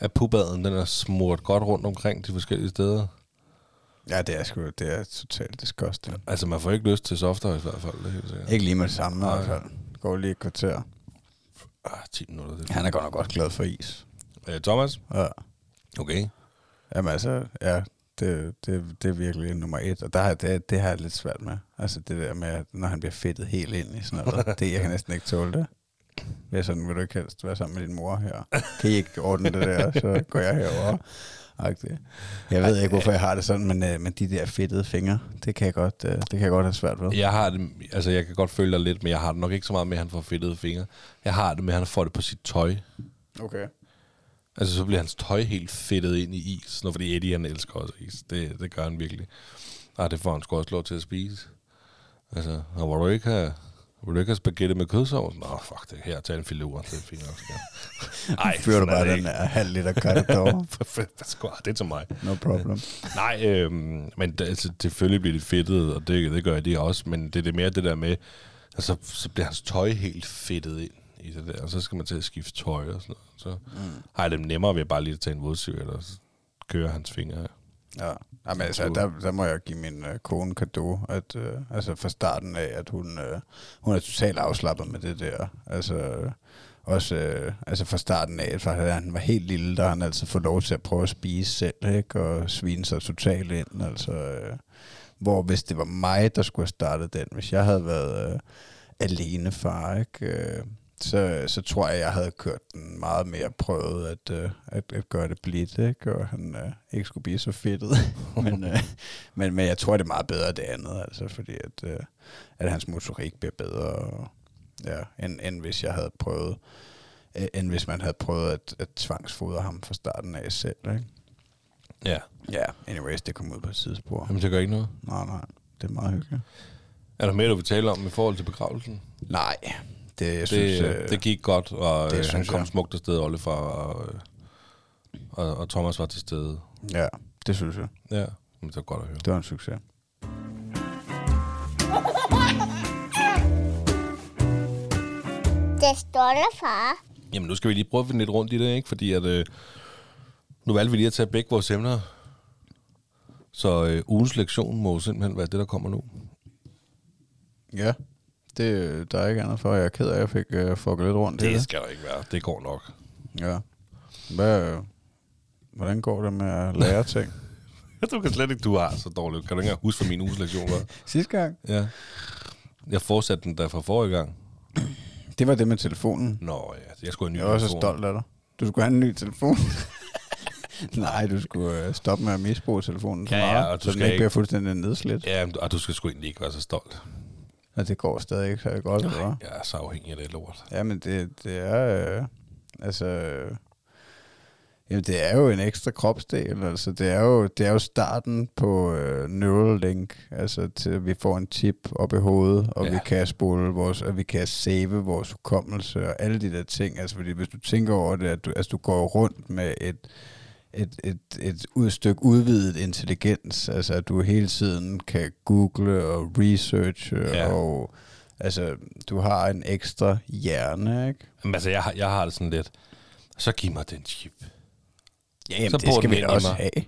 at pubaden, den er smurt godt rundt omkring de forskellige steder. Ja, det er sgu, det er totalt disgusting. Altså, man får ikke lyst til softere i hvert fald, det er helt sikkert. Ikke lige med det samme i Nej. hvert fald. Går lige et kvarter. Ah, 10 minutter. Det. Han er godt nok også glad for is. Øh, Thomas? Ja. Okay. Jamen altså, ja, det, det, det er virkelig nummer et. Og der, har- det, det har jeg lidt svært med. Altså det der med, når han bliver fedtet helt ind i sådan noget. det, jeg kan næsten ikke tåle det. Jeg er sådan, vil du ikke helst være sammen med din mor her? Kan I ikke ordne det der, så går jeg herover. Jeg ved ikke, hvorfor jeg har det sådan, men, øh, men de der fedtede fingre, det kan jeg godt, øh, det kan jeg godt have svært ved. Jeg har det, altså jeg kan godt følge dig lidt, men jeg har det nok ikke så meget med, at han får fedtede fingre. Jeg har det med, at han får det på sit tøj. Okay. Altså så bliver hans tøj helt fedtet ind i is, når fordi Eddie han elsker også is. Det, det gør han virkelig. Ah, det får han sgu også lov til at spise. Altså, og hvor du ikke har, hvor du ikke har spaghetti med kødsovs? Nå, fuck det. Her, tag en filur. Det er fint nok. skal. Ej, Fyrer du bare det den ikke. der halv liter kattedår. Sgu, det er til mig. No problem. Nej, øhm, men det, altså, selvfølgelig bliver det fedtet, og det, det gør de også, men det er det mere det der med, altså, så bliver hans tøj helt fedtet ind i det der, og så skal man til at skifte tøj og sådan noget. Så mm. har jeg det nemmere ved bare lige at tage en vådsyg, og køre hans fingre. Ja, Jamen, altså, der, der må jeg give min øh, kone kado, at øh, altså fra starten af, at hun, øh, hun er totalt afslappet med det der. Altså, øh, også øh, altså fra starten af, for da han var helt lille, der han altid fået lov til at prøve at spise selv, ikke? og svine sig totalt ind. Altså, øh, hvor hvis det var mig, der skulle have startet den, hvis jeg havde været øh, alene far, ikke? Øh, så, så tror jeg, jeg havde kørt den meget mere prøvet at, øh, at, at gøre det blidt, ikke? og han øh, ikke skulle blive så fedtet. men, øh, men, men jeg tror, det er meget bedre det andet, altså, fordi at, øh, at hans motorik bliver bedre, og, ja, end, end hvis jeg havde prøvet, øh, end hvis man havde prøvet at, at tvangsfodre ham fra starten af selv. Ikke? Ja. Ja, anyways, det kom ud på et sidespor. Jamen, det gør ikke noget. Nej, nej, det er meget hyggeligt. Er der mere, du vil tale om i forhold til begravelsen? Nej, det, jeg Det, synes, det, øh, det gik godt, og det det, han kom jeg. smukt afsted, Oliver, og, øh, og, og Thomas var til stede. ja, det synes jeg. Ja, men det var godt at høre. Det var en succes. Det stolte far. Jamen, nu skal vi lige prøve at finde lidt rundt i det, ikke? Fordi at, øh, nu valgte vi lige at tage begge vores emner. Så øh, ugens lektion må simpelthen være det, der kommer nu. Ja, det, der er ikke andet for. Jeg er ked af, at jeg fik uh, fucket lidt rundt Det det. skal der ikke være. Det går nok. Ja. Hvad, hvordan går det med at lære ting? Du kan slet ikke, du har så dårligt. Kan du ikke engang huske, hvad min ugens lektion var? Sidste gang? Ja. Jeg fortsatte den der fra forrige gang. Det var det med telefonen. Nå ja, jeg skulle have en ny Jeg også telefon. stolt af dig. Du skulle have en ny telefon. Nej, du skulle uh, stoppe med at misbruge telefonen så Ja, ja, og du så den skal ikke ikke- bliver fuldstændig nedslidt. Ja, men du- og du skal sgu egentlig ikke være så stolt. Og det går stadig ikke så godt, hvad? Jeg er så afhængig af det lort. Ja, men det, det er... Øh, altså... Øh, jamen, det er jo en ekstra kropsdel. Altså, det er jo, det er jo starten på øh, Neuralink. Altså, til at vi får en chip op i hovedet, og Ja. vi kan spole vores... Og vi kan save vores hukommelse og alle de der ting. Altså, fordi hvis du tænker over det, at du, altså, du går rundt med et et, et, et ud- stykke udvidet intelligens, altså at du hele tiden kan google og researche, Ja. ja. og altså du har en ekstra hjerne, ikke? Jamen, altså, jeg, har- jeg har det sådan lidt. Så giv mig den chip. Ja, jamen, Så det skal vi da også mig. have.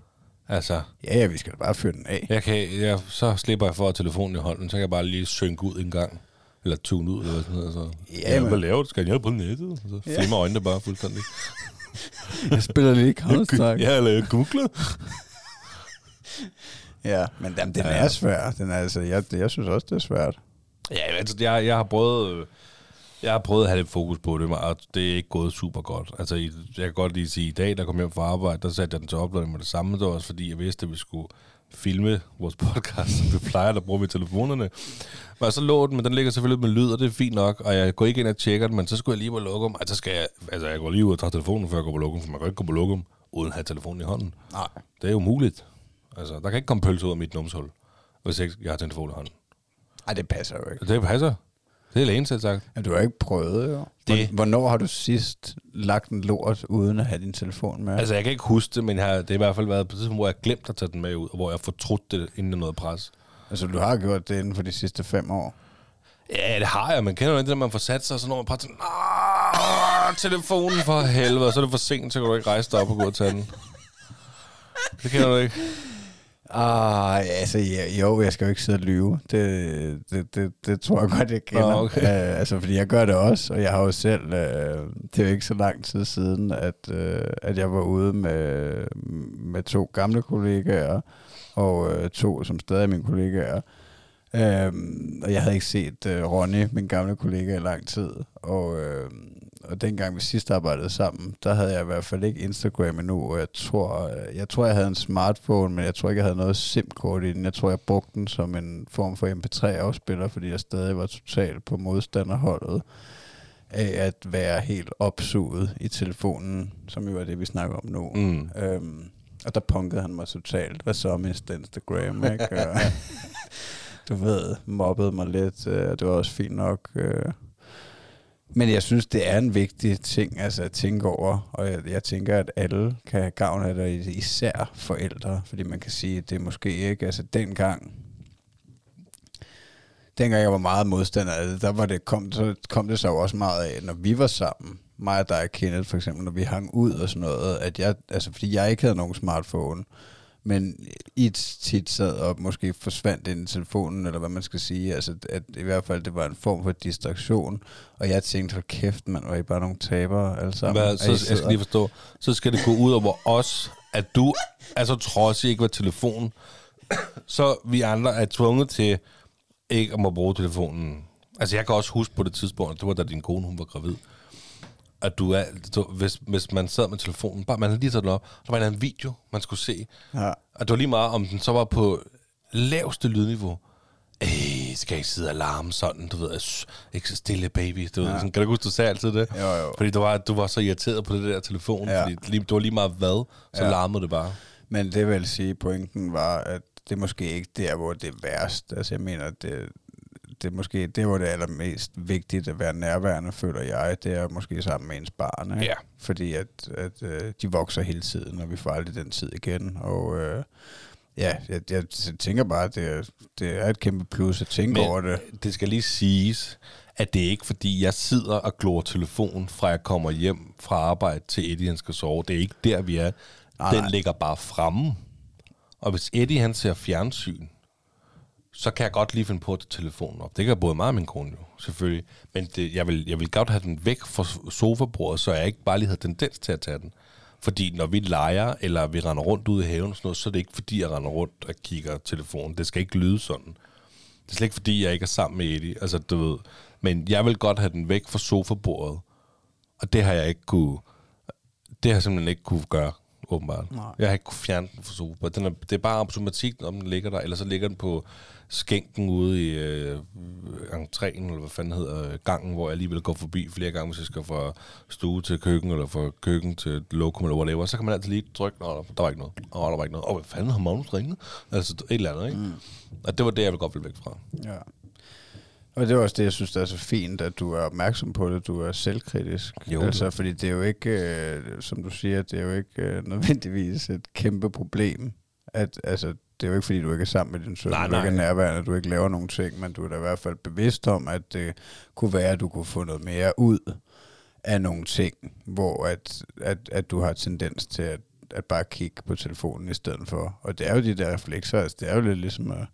Altså, Ja, ja, vi skal da bare fyre den af. jeg kan, jeg, så slipper jeg for at telefonen i hånden, så kan jeg bare lige synke ud en gang. Eller tune ud, eller sådan noget. Så. Ja, Ja, men- hvad laver du? Skal jeg på nettet? Så Ja. flimmer øjnene bare fuldstændig. Jeg spiller lige Counter-Strike. ja, eller jeg googler. ja, men jamen, den Ja. er svær. Den er, altså, jeg, jeg synes også, det er svært. Ja, altså, jeg, jeg har prøvet... Øh, Jeg har prøvet at have lidt fokus på det, og det er ikke gået super godt. Altså, jeg kan godt lige sige, at i dag, der kom jeg hjem fra arbejde, der satte jeg den til uploading med det samme. Det var også fordi, jeg vidste, at vi skulle filme vores podcast, som vi plejer at bruge med telefonerne. Men så lå den, men den ligger selvfølgelig med lyd, og det er fint nok, og jeg går ikke ind og tjekker den, men så skulle jeg lige på lokum. Altså, skal jeg, altså, jeg går lige ud og tager telefonen, før jeg går på lokum, for man kan ikke gå på lokum, uden at have telefonen i hånden. Nej. Det er jo muligt. Altså, der kan ikke komme pølse ud af mit numshul, hvis ikke jeg har telefonen i hånden. Ej, det passer jo ikke. Det passer. Det er lægen selv sagt. Ja, du har ikke prøvet, jo. Det- Hvor- Hvornår har du sidst lagt en lort, uden at have din telefon med? Altså, jeg kan ikke huske det, men jeg har, det har i hvert fald været på et tidspunkt, hvor jeg har glemt at tage den med ud, og hvor jeg har fortrudt det, inden nåede pres. altså, du har gjort det inden for de sidste fem år. Ja, det har jeg. Man kender jo ikke det, man får sat sig, og så når man bare tænker, "Ah, telefonen for helvede, og så er det for sent, så kan du ikke rejse dig op og gå og tage den. Det kender du ikke. Ah, altså, jo, jeg skal jo ikke sidde og lyve. Det, det, det, det tror jeg godt, jeg kender. Nå, okay. Uh, altså, fordi jeg gør det også, og jeg har jo selv... Uh, det er jo ikke så lang tid siden, at, uh, at jeg var ude med, med to gamle kollegaer, og uh, to, som stadig er mine kollegaer. Øhm, og jeg havde ikke set uh, Ronny, min gamle kollega, i lang tid. Og, øh, og dengang vi sidst arbejdede sammen, der havde jeg i hvert fald ikke Instagram endnu. Og jeg tror, øh, jeg tror, jeg havde en smartphone, men jeg tror ikke, jeg havde noget SIM-kort i den. Jeg tror, jeg brugte den som en form for MP3-afspiller, fordi jeg stadig var totalt på modstanderholdet af at være helt opsuget i telefonen, som jo er det, vi snakker om nu. Mm. Øhm, og der punkede han mig totalt. Hvad så med Instagram, ikke? Og, du ved, mobbede mig lidt. Øh, det var også fint nok. Øh. Men jeg synes, det er en vigtig ting altså, at tænke over. Og jeg, jeg tænker, at alle kan have gavn af det, især forældre. Fordi man kan sige, at det er måske ikke... Altså dengang... Dengang jeg var meget modstander af det, der var det, kom, så kom det så også meget af, når vi var sammen, mig og dig, Kenneth, for eksempel, når vi hang ud og sådan noget, at jeg, altså fordi jeg ikke havde nogen smartphone, men i tit sad og måske forsvandt ind i telefonen, eller hvad man skal sige, altså at i hvert fald det var en form for distraktion, og jeg tænkte, hold kæft, man var I bare nogle tabere alle sammen. Hvad, så, I jeg skal lige forstå, så skal det gå ud over os, at du er så trodsig ikke var telefon, så vi andre er tvunget til ikke at må bruge telefonen. Altså jeg kan også huske på det tidspunkt, det var da din kone hun var gravid, at du er, du, hvis, hvis man sad med telefonen, bare man havde lige taget den op, der var en eller anden video, man skulle se, Ja. og det var lige meget, om den så var på laveste lydniveau. Ej, skal jeg ikke sidde og larme sådan, du ved, "Shh, ikke så stille baby, du ved, sådan, kan du huske, du sagde altid det? Jo, jo. Fordi du var, du var så irriteret på det der telefon, Ja. ja. fordi lige, det var lige meget hvad, så Ja. ja. larmede det bare. Men det vil sige, pointen var, at det er måske ikke der, hvor det er værst. Altså jeg mener, det, det er måske det, hvor det er allermest vigtigt at være nærværende, føler jeg. Det er måske sammen med ens barn. Ikke? Ja. Fordi at, at øh, de vokser hele tiden, og vi får aldrig den tid igen. Og øh, ja, jeg, jeg tænker bare, at det er, det er et kæmpe plus at tænke Men over det. det skal lige siges, at det er ikke fordi, jeg sidder og glor telefon, fra jeg kommer hjem fra arbejde til Eddie, han skal sove. Det er ikke der, vi er. Nej, Den nej. ligger bare fremme. Og hvis Eddie, han ser fjernsyn, så kan jeg godt lige finde på at telefonen op. Det kan både mig og min kone jo, selvfølgelig. Men det, jeg, vil, jeg vil godt have den væk fra sofabordet, så jeg ikke bare lige havde tendens til at tage den. Fordi når vi leger, eller vi render rundt ude i haven og sådan noget, så er det ikke fordi, jeg render rundt og kigger telefonen. Det skal ikke lyde sådan. Det er slet ikke fordi, jeg ikke er sammen med Eddie. Altså, du ved. Men jeg vil godt have den væk fra sofabordet. Og det har jeg ikke kunne... Det har jeg simpelthen ikke kunne gøre, åbenbart. Nej. Jeg har ikke kunne fjerne den fra sofabordet. Den er, det er bare automatik, om den ligger der. Eller så ligger den på skænken ude i øh, entréen, eller hvad fanden hedder, gangen, hvor jeg alligevel går forbi flere gange, hvis jeg skal fra stue til køkken, eller fra køkken til lokum, eller whatever. Så kan man altid lige trykke, Nå, der, var ikke noget. Åh, der var ikke noget. Åh, hvad fanden har Magnus ringet? Altså, et eller andet, ikke? Mm. Og det var det, jeg ville godt ville væk fra. Ja. Og det er også det, jeg synes, der er så fint, at du er opmærksom på det, du er selvkritisk. Jo, altså, fordi det er jo ikke, øh, som du siger, det er jo ikke øh, nødvendigvis et kæmpe problem. At, altså, det er jo ikke, fordi du ikke er sammen med din søn, Nej, du ikke er nej. nærværende, du ikke laver nogen ting, men du er da i hvert fald bevidst om, at det kunne være, at du kunne få noget mere ud af nogle ting, hvor at, at, at du har tendens til at, at bare kigge på telefonen i stedet for. Og det er jo de der reflekser, altså det er jo lidt ligesom at,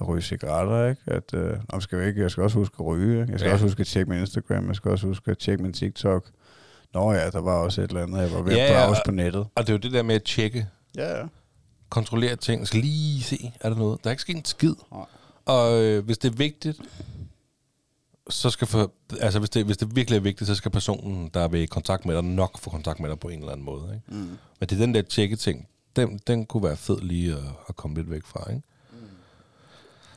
at ryge cigaretter, ikke? At, øh, om skal jeg ikke, jeg skal også huske at ryge, ikke? Jeg skal ja. Ja. også huske at tjekke min Instagram, jeg skal også huske at tjekke min TikTok. Nå ja, der var også et eller andet, jeg var ved Ja, at ja, browse og- på nettet. Og det er jo det der med at tjekke, Ja, ja. Kontrollere ting. Skal lige se, er der noget? Der er ikke sket en skid. Nej. Og øh, hvis det er vigtigt, så skal for, altså hvis det, hvis det virkelig er vigtigt, så skal personen, der er ved kontakt med dig, nok få kontakt med dig på en eller anden måde. Ikke? Mm. Men det er den der tjekke ting, den, den kunne være fed lige at, at komme lidt væk fra. Ikke? Mm.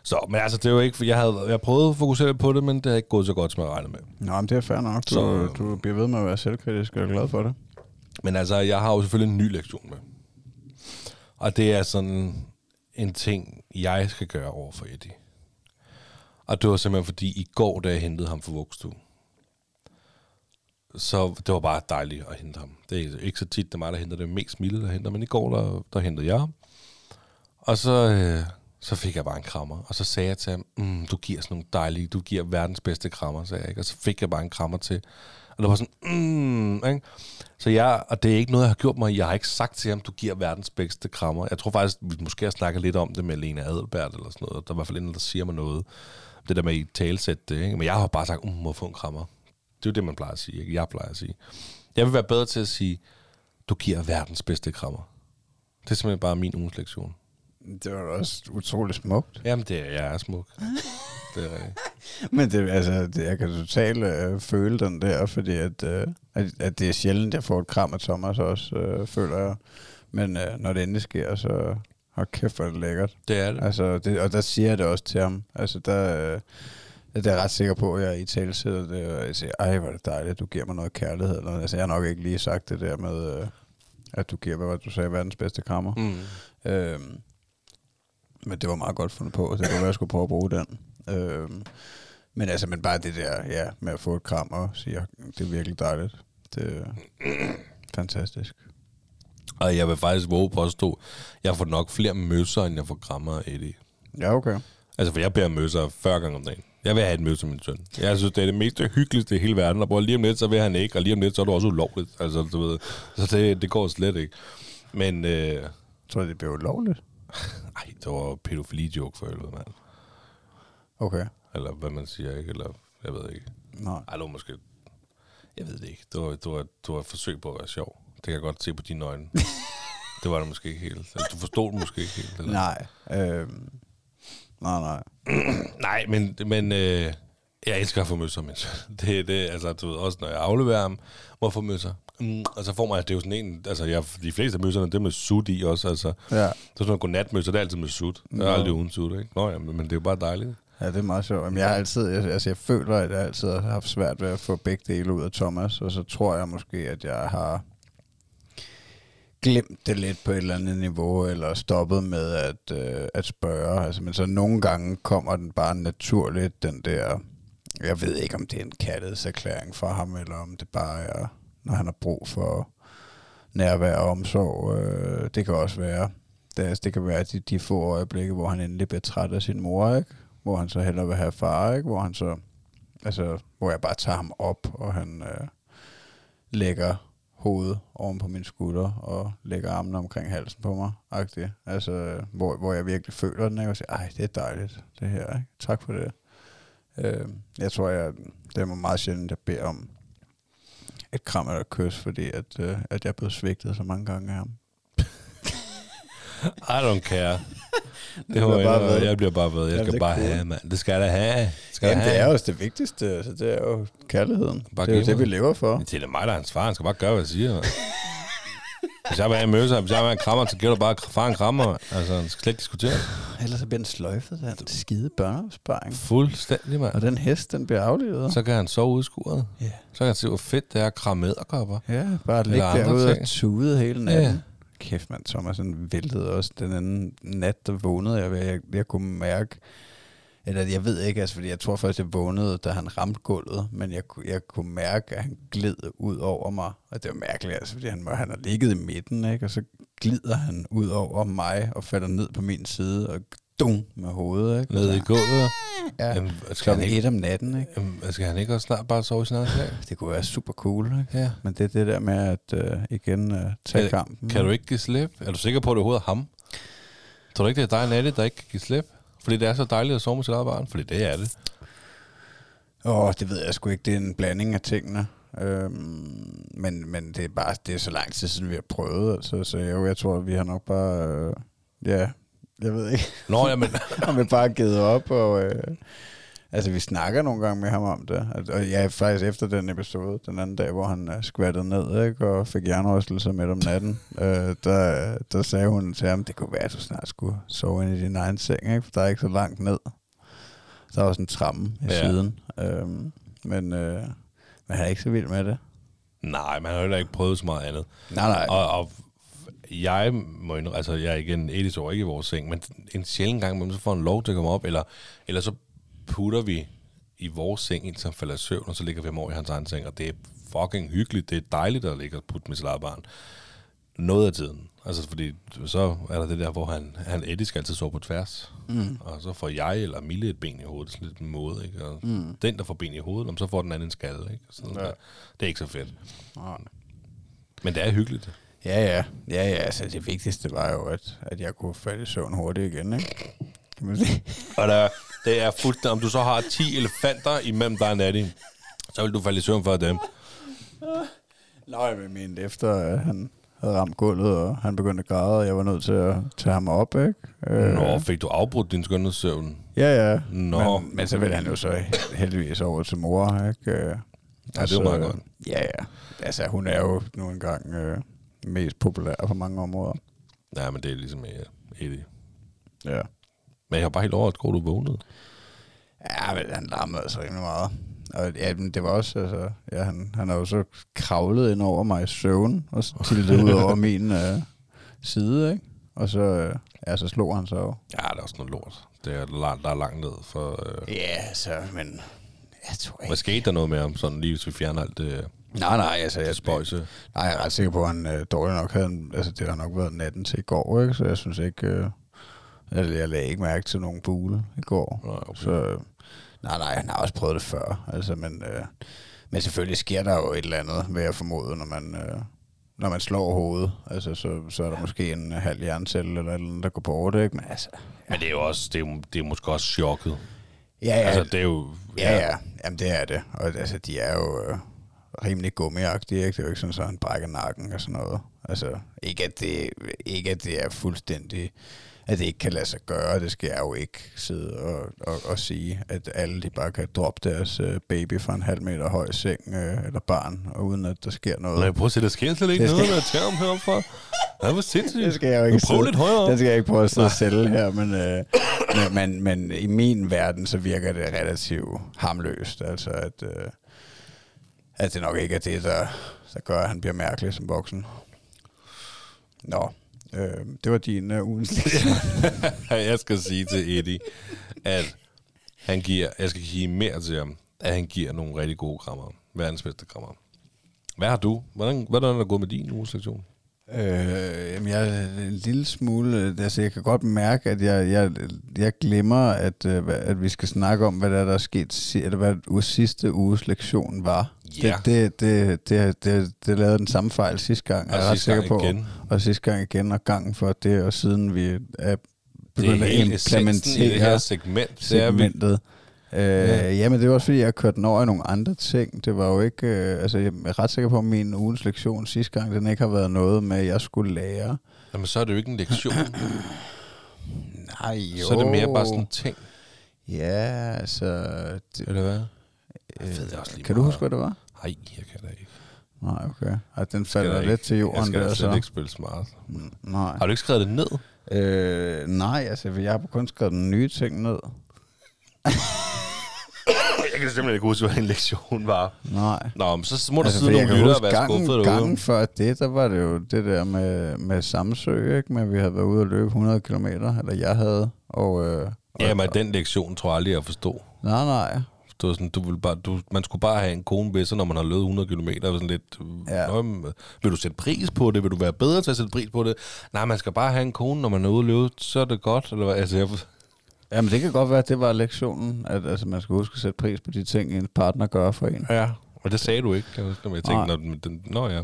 Så, men altså, det er jo ikke, jeg havde jeg prøvede at fokusere på det, men det har ikke gået så godt, som jeg regnede med. Nå, men det er fair nok. Du, Så- du bliver ved med at være selvkritisk, og jeg er glad for det. Men altså, jeg har jo selvfølgelig en ny lektion med. Og det er sådan en ting, jeg skal gøre over for Eddie. Og det var simpelthen fordi, i går, da jeg hentede ham fra vuggestue, så det var bare dejligt at hente ham. Det er ikke så tit, det er mig, der henter det mest milde, der henter, men i går, der, der hentede jeg ham. Og så, øh, så fik jeg bare en krammer, og så sagde jeg til ham, mm, du giver sådan nogle dejlige, du giver verdens bedste krammer, sagde jeg, ikke? og så fik jeg bare en krammer til. Og det var sådan, mm, ikke? Så jeg, og det er ikke noget, jeg har gjort mig, jeg har ikke sagt til ham, du giver verdens bedste krammer. Jeg tror faktisk, vi måske har snakket lidt om det med Lena Adelbert, eller sådan noget. Der er i hvert fald en, der siger mig noget. Det der med i talsæt det, ikke? Men jeg har bare sagt, um, må få en krammer. Det er jo det, man plejer at sige, ikke? Jeg plejer at sige. Jeg vil være bedre til at sige, du giver verdens bedste krammer. Det er simpelthen bare min ugens lektion. Det var også utroligt smukt. Jamen, det er, jeg er smuk. det er. Men det, altså, det, jeg kan totalt øh, føle den der, fordi at, øh, at, at det er sjældent, jeg får et kram af Thomas også, øh, føler jeg. Men øh, når det endelig sker, så har kæft, hvor det lækkert. Det er det. Altså, det, og der siger jeg det også til ham. Altså, der, øh, det er jeg ret sikker på, at jeg i tale sidder det, og jeg siger, ej, hvor er det dejligt, du giver mig noget kærlighed. Eller, altså, jeg har nok ikke lige sagt det der med, øh, at du giver, hvad var det, du sagde, verdens bedste krammer. Mm. Øhm, men det var meget godt fundet på, så det kunne være, jeg skulle prøve at bruge den. Øhm, men altså, men bare det der, ja, med at få et kram og sige, det er virkelig dejligt. Det er fantastisk. Og jeg vil faktisk våge påstå, jeg får nok flere møsser, end jeg får krammer af Eddie. Ja, okay. Altså, for jeg beder møsser 40 gange om dagen. Jeg vil have et møsse med min søn. Jeg synes, det er det mest hyggeligste i hele verden. Og hvor lige om lidt, så vil han ikke, og lige om lidt, så er det også ulovligt. Altså, du ved. Så det, det går slet ikke. Men, øh, Jeg tror, det blev ulovligt. ej, det var pædofili-joke for helvede, mand. Okay. Eller hvad man siger, ikke? Eller, jeg ved ikke. Nej. Ej, det var måske... Jeg ved det ikke. Det var, det var, det var et forsøg på at være sjov. Det kan jeg godt se på dine øjne. det var det måske ikke helt. Eller, du forstod det måske ikke helt. Eller? Nej. Øhm, nej, nej. Nej, men, men øh, jeg elsker at få møsser, men det er det, altså, du ved, også når jeg afleverer dem, må jeg få møsser. Mm, og så får man, det er jo sådan en, altså, jeg, de fleste af møsserne, det er med sut i også, altså. Ja. Så sådan nogle godnatmøsser, det er altid med sut. Det er Nå. aldrig uden sut, ikke? Nå ja, men, men det er jo bare dejligt. Ja, det er meget sjovt. Jamen, jeg har altid, jeg, altså jeg føler, at jeg altid har haft svært ved at få begge dele ud af Thomas, og så tror jeg måske, at jeg har glemt det lidt på et eller andet niveau, eller stoppet med at, øh, at spørge. Altså, men så nogle gange kommer den bare naturligt, den der, jeg ved ikke, om det er en kærlighedserklæring for ham, eller om det bare er, når han har brug for nærvær og omsorg. Øh, det kan også være, det, altså, det kan være de, de få øjeblikke, hvor han endelig bliver træt af sin mor, ikke? hvor han så hellere vil have far, ikke? hvor han så, altså, hvor jeg bare tager ham op, og han øh, lægger hovedet oven på min skulder, og lægger armene omkring halsen på mig, agtigt. Altså, hvor, hvor jeg virkelig føler den, ikke? og siger, ej, det er dejligt, det her, ikke? tak for det. Øh, jeg tror, jeg, det er meget sjældent, jeg beder om et kram eller et kys, fordi at, øh, at jeg er blevet svigtet så mange gange af ham. I don't care. Det bliver var bare jeg, ved. jeg bliver bare ved. Jeg skal det bare cool. have, mand. Det skal jeg da have. Skal Jamen, det have. er jo også det vigtigste, altså, det er jo kærligheden. Bare det er jo det, vi lever for. Det er mig, der er hans far. Han skal bare gøre, hvad jeg siger. Hvis jeg vil have en møsser, hvis jeg vil have en krammer, så giver du bare far en krammer. Altså, han skal slet ikke diskutere. Ellers så bliver den sløjfet, den skide børneopsparing. Fuldstændig, mand. Og den hest, den bliver aflevet. Så kan han sove udskuret. Ja. Så kan han se, hvor fedt det er at kramme æderkopper. Ja, bare ligge derude og tude hele natten. Ja. Kæft, mand, Thomas, han væltede også den anden nat, der vågnede jeg ved, jeg, jeg kunne mærke, eller jeg ved ikke, altså, fordi jeg tror først, jeg vågnede, da han ramte gulvet, men jeg, jeg kunne mærke, at han gled ud over mig, og det var mærkeligt, altså, fordi han, han har ligget i midten, ikke? og så glider han ud over mig og falder ned på min side, og dum med hovedet, ikke? Nede i gulvet. Ja, Jamen, skal, han ikke, om natten, ikke? jamen, skal han ikke også snart bare sove i sin egen? Det kunne være super cool, ikke? Ja. Men det er det der med at øh, igen øh, tage Kan- kampen. Kan du ikke give slip? Er du sikker på, at det overhovedet er ham? Tror du ikke, det er dig, Natte, der ikke kan give slip? Fordi det er så dejligt at sove med sit eget barn. Fordi det er det. Åh, oh, det ved jeg sgu ikke. Det er en blanding af tingene. Øhm, men, men det er bare det er så lang tid siden, vi har prøvet. Altså, så jo, jeg tror, vi har nok bare... Øh, ja, jeg ved ikke, Nå, jamen, om vi bare har givet op. Og, øh, Altså, vi snakker nogle gange med ham om det. Og- ja, faktisk efter den episode, den anden dag, hvor han uh, skvattede ned ikke, og fik jernrystelser midt om natten, øh, der, der sagde hun til ham, det kunne være, at du snart skulle sove ind i din egen seng, ikke? for der er ikke så langt ned. Der var sådan en tramme i Ja. siden. Øhm, men, øh, men han er ikke så vild med det. Nej, man har heller ikke prøvet så meget andet. Nej, nej. Og, og jeg må indrømme, altså jeg er igen Edis år ikke i vores seng, men en sjældent gang, imellem, så får han lov til at komme op, eller, eller så putter vi i vores seng, indtil han falder i søvn, og så ligger vi ham over i hans egen seng, og det er fucking hyggeligt. Det er dejligt at ligge og putte med sit eget barn. Noget af tiden. Altså, fordi så er der det der, hvor han, han Eddie skal altid sove på tværs. Mm. Og så får jeg eller Mille et ben i hovedet. Sådan lidt en måde, ikke? Og mm. den, der får ben i hovedet, så får den anden en skalle, ikke? Sådan. Ja. der. Det er ikke så fedt. Nej. Men det er hyggeligt. Ja, ja. Ja, ja. Altså, det vigtigste var jo, at, at jeg kunne falde i søvn hurtigt igen, ikke? Kan man sige? Og der, det er fuldstændig, om du så har 10 elefanter imellem dig og Natty, så vil du falde i søvn for dem. Nå, jeg mente efter, at han havde ramt gulvet, og han begyndte at græde, og jeg var nødt til at tage ham op, ikke? Øh, Nå, fik du afbrudt din skønhedssøvn? Ja, ja. Nå. Men, men så ville han jo så heldigvis over til mor, ikke? Øh, Ja, det var meget godt. Ja, ja. Altså, hun er jo nu engang øh, mest populær på mange områder. Ja, men det er ligesom uh, Eddie. Ja. Men jeg har bare helt over, at du vågnede. Ja, men han larmede altså rimelig meget. Og ja, men det var også, altså, ja, han, han har jo så kravlet ind over mig i søvn, og tiltet ud over min øh, side, ikke? Og så, øh, ja, så slog han så. Ja, det er også noget lort. Det er, der er langt ned. For, øh, Ja, så, men jeg tror hvad skete der noget med ham, sådan lige hvis vi fjerner alt det, Nej, nej, altså, jeg, spøjse? nej, jeg er ret sikker på, at han øh, dårligt nok havde, altså, det har nok været natten til i går, ikke? Så jeg synes ikke, øh, jeg, jeg lagde ikke mærke til nogen bule i går. Nej, okay. Så, nej, nej, han har også prøvet det før, altså, men, øh, men selvfølgelig sker der jo et eller andet, vil jeg formode, når man, øh, når man slår hovedet. Altså, så, så er der måske en halv hjernecelle eller et eller andet, der går bort, ikke? Men altså, Men det er jo også, det er, det er måske også chokket. ja, ja, Altså, det er jo... Ja, ja. Jamen, det er det. Og altså, de er jo øh, rimelig gummiagtige, ikke? Det er jo ikke sådan, at han brækker nakken og sådan noget. Altså, ikke at det, ikke at det er fuldstændig at det ikke kan lade sig gøre. Det skal jeg jo ikke sidde og, og, og sige, at alle de bare kan droppe deres øh, baby fra en halv meter høj seng øh, eller barn, og uden at der sker noget. Nej, prøv at se, der sker slet ikke Det noget, skal- jeg tager ham heroppe Ja, hvor sindssygt. Det skal jeg jo ikke Prøv lidt højere. Det skal jeg ikke prøve at sidde og sælge her, men, øh, men, men, men i min verden, så virker det relativt harmløst. Altså, at, øh, at det nok ikke er det, der, der gør, at han bliver mærkelig som voksen. Nå, øh, det var din uh, ugens lektion. jeg skal sige til Eddie, at han giver, jeg skal give mere til ham, at han giver nogle rigtig gode krammer. Verdens bedste krammer. Hvad har du? Hvordan, hvordan er det gået med din uges lektion? Øh, jamen, jeg er en lille smule... øh, Altså, jeg kan godt mærke, at jeg, jeg, jeg glemmer, at, øh, at vi skal snakke om, hvad der, er, der er sket, eller hvad sidste uges lektion var. Ja. Det, det, det, det, det, det lavede den samme fejl sidste gang, Og er jeg ret sidste gang sikker på. igen. Og sidste gang igen, og gangen for det, og siden vi er er begyndt at hele essensen i det her implementere segment. Det er, vi, segmentet. Øh, ja. Jamen, det var også fordi, jeg kørte den over i nogle andre ting. Det var jo ikke... Øh, altså, jeg er ret sikker på, at min ugens lektion sidste gang, den ikke har været noget med, at jeg skulle lære. jamen, så er det jo ikke en lektion. Nej, jo. så er det mere bare sådan en ting. Ja, altså... Det, Eller hvad? øh, ved det også lige kan du meget. huske, hvad det var? Nej, jeg kan da ikke. Nej, okay. Ej, den falder lidt ikke. til jorden Jeg skal der, da slet så. ikke spille smart. Mm, Nej. Har du ikke skrevet det ned? Øh, nej, altså, jeg har kun skrevet den nye ting ned. Jeg kan simpelthen ikke huske, hvad en lektion var. Nej. Nå, men så må der Altså, sidde nogle lytter og være gangen, skuffet gangen derude. før det, der var det jo det der med, med Samsø, ikke? Men vi havde været ude og løbe 100 km, eller jeg havde. Og, øh, og, Ja, men den lektion tror jeg aldrig, jeg forstod. Nej, nej. Det var sådan, du ville bare, du, man skulle bare have en kone ved sig, når man har løbet 100 km. Sådan lidt, Ja. ja. vil du sætte pris på det? Vil du være bedre til at sætte pris på det? Nej, man skal bare have en kone, når man er ude og løbe, så er det godt. Eller hvad? Altså, jeg, Jamen, det kan godt være, at det var lektionen, at altså, man skal huske at sætte pris på de ting, en partner gør for en. ja, og det sagde du ikke. kan jeg tænkte, Nej. når, den, nå ja.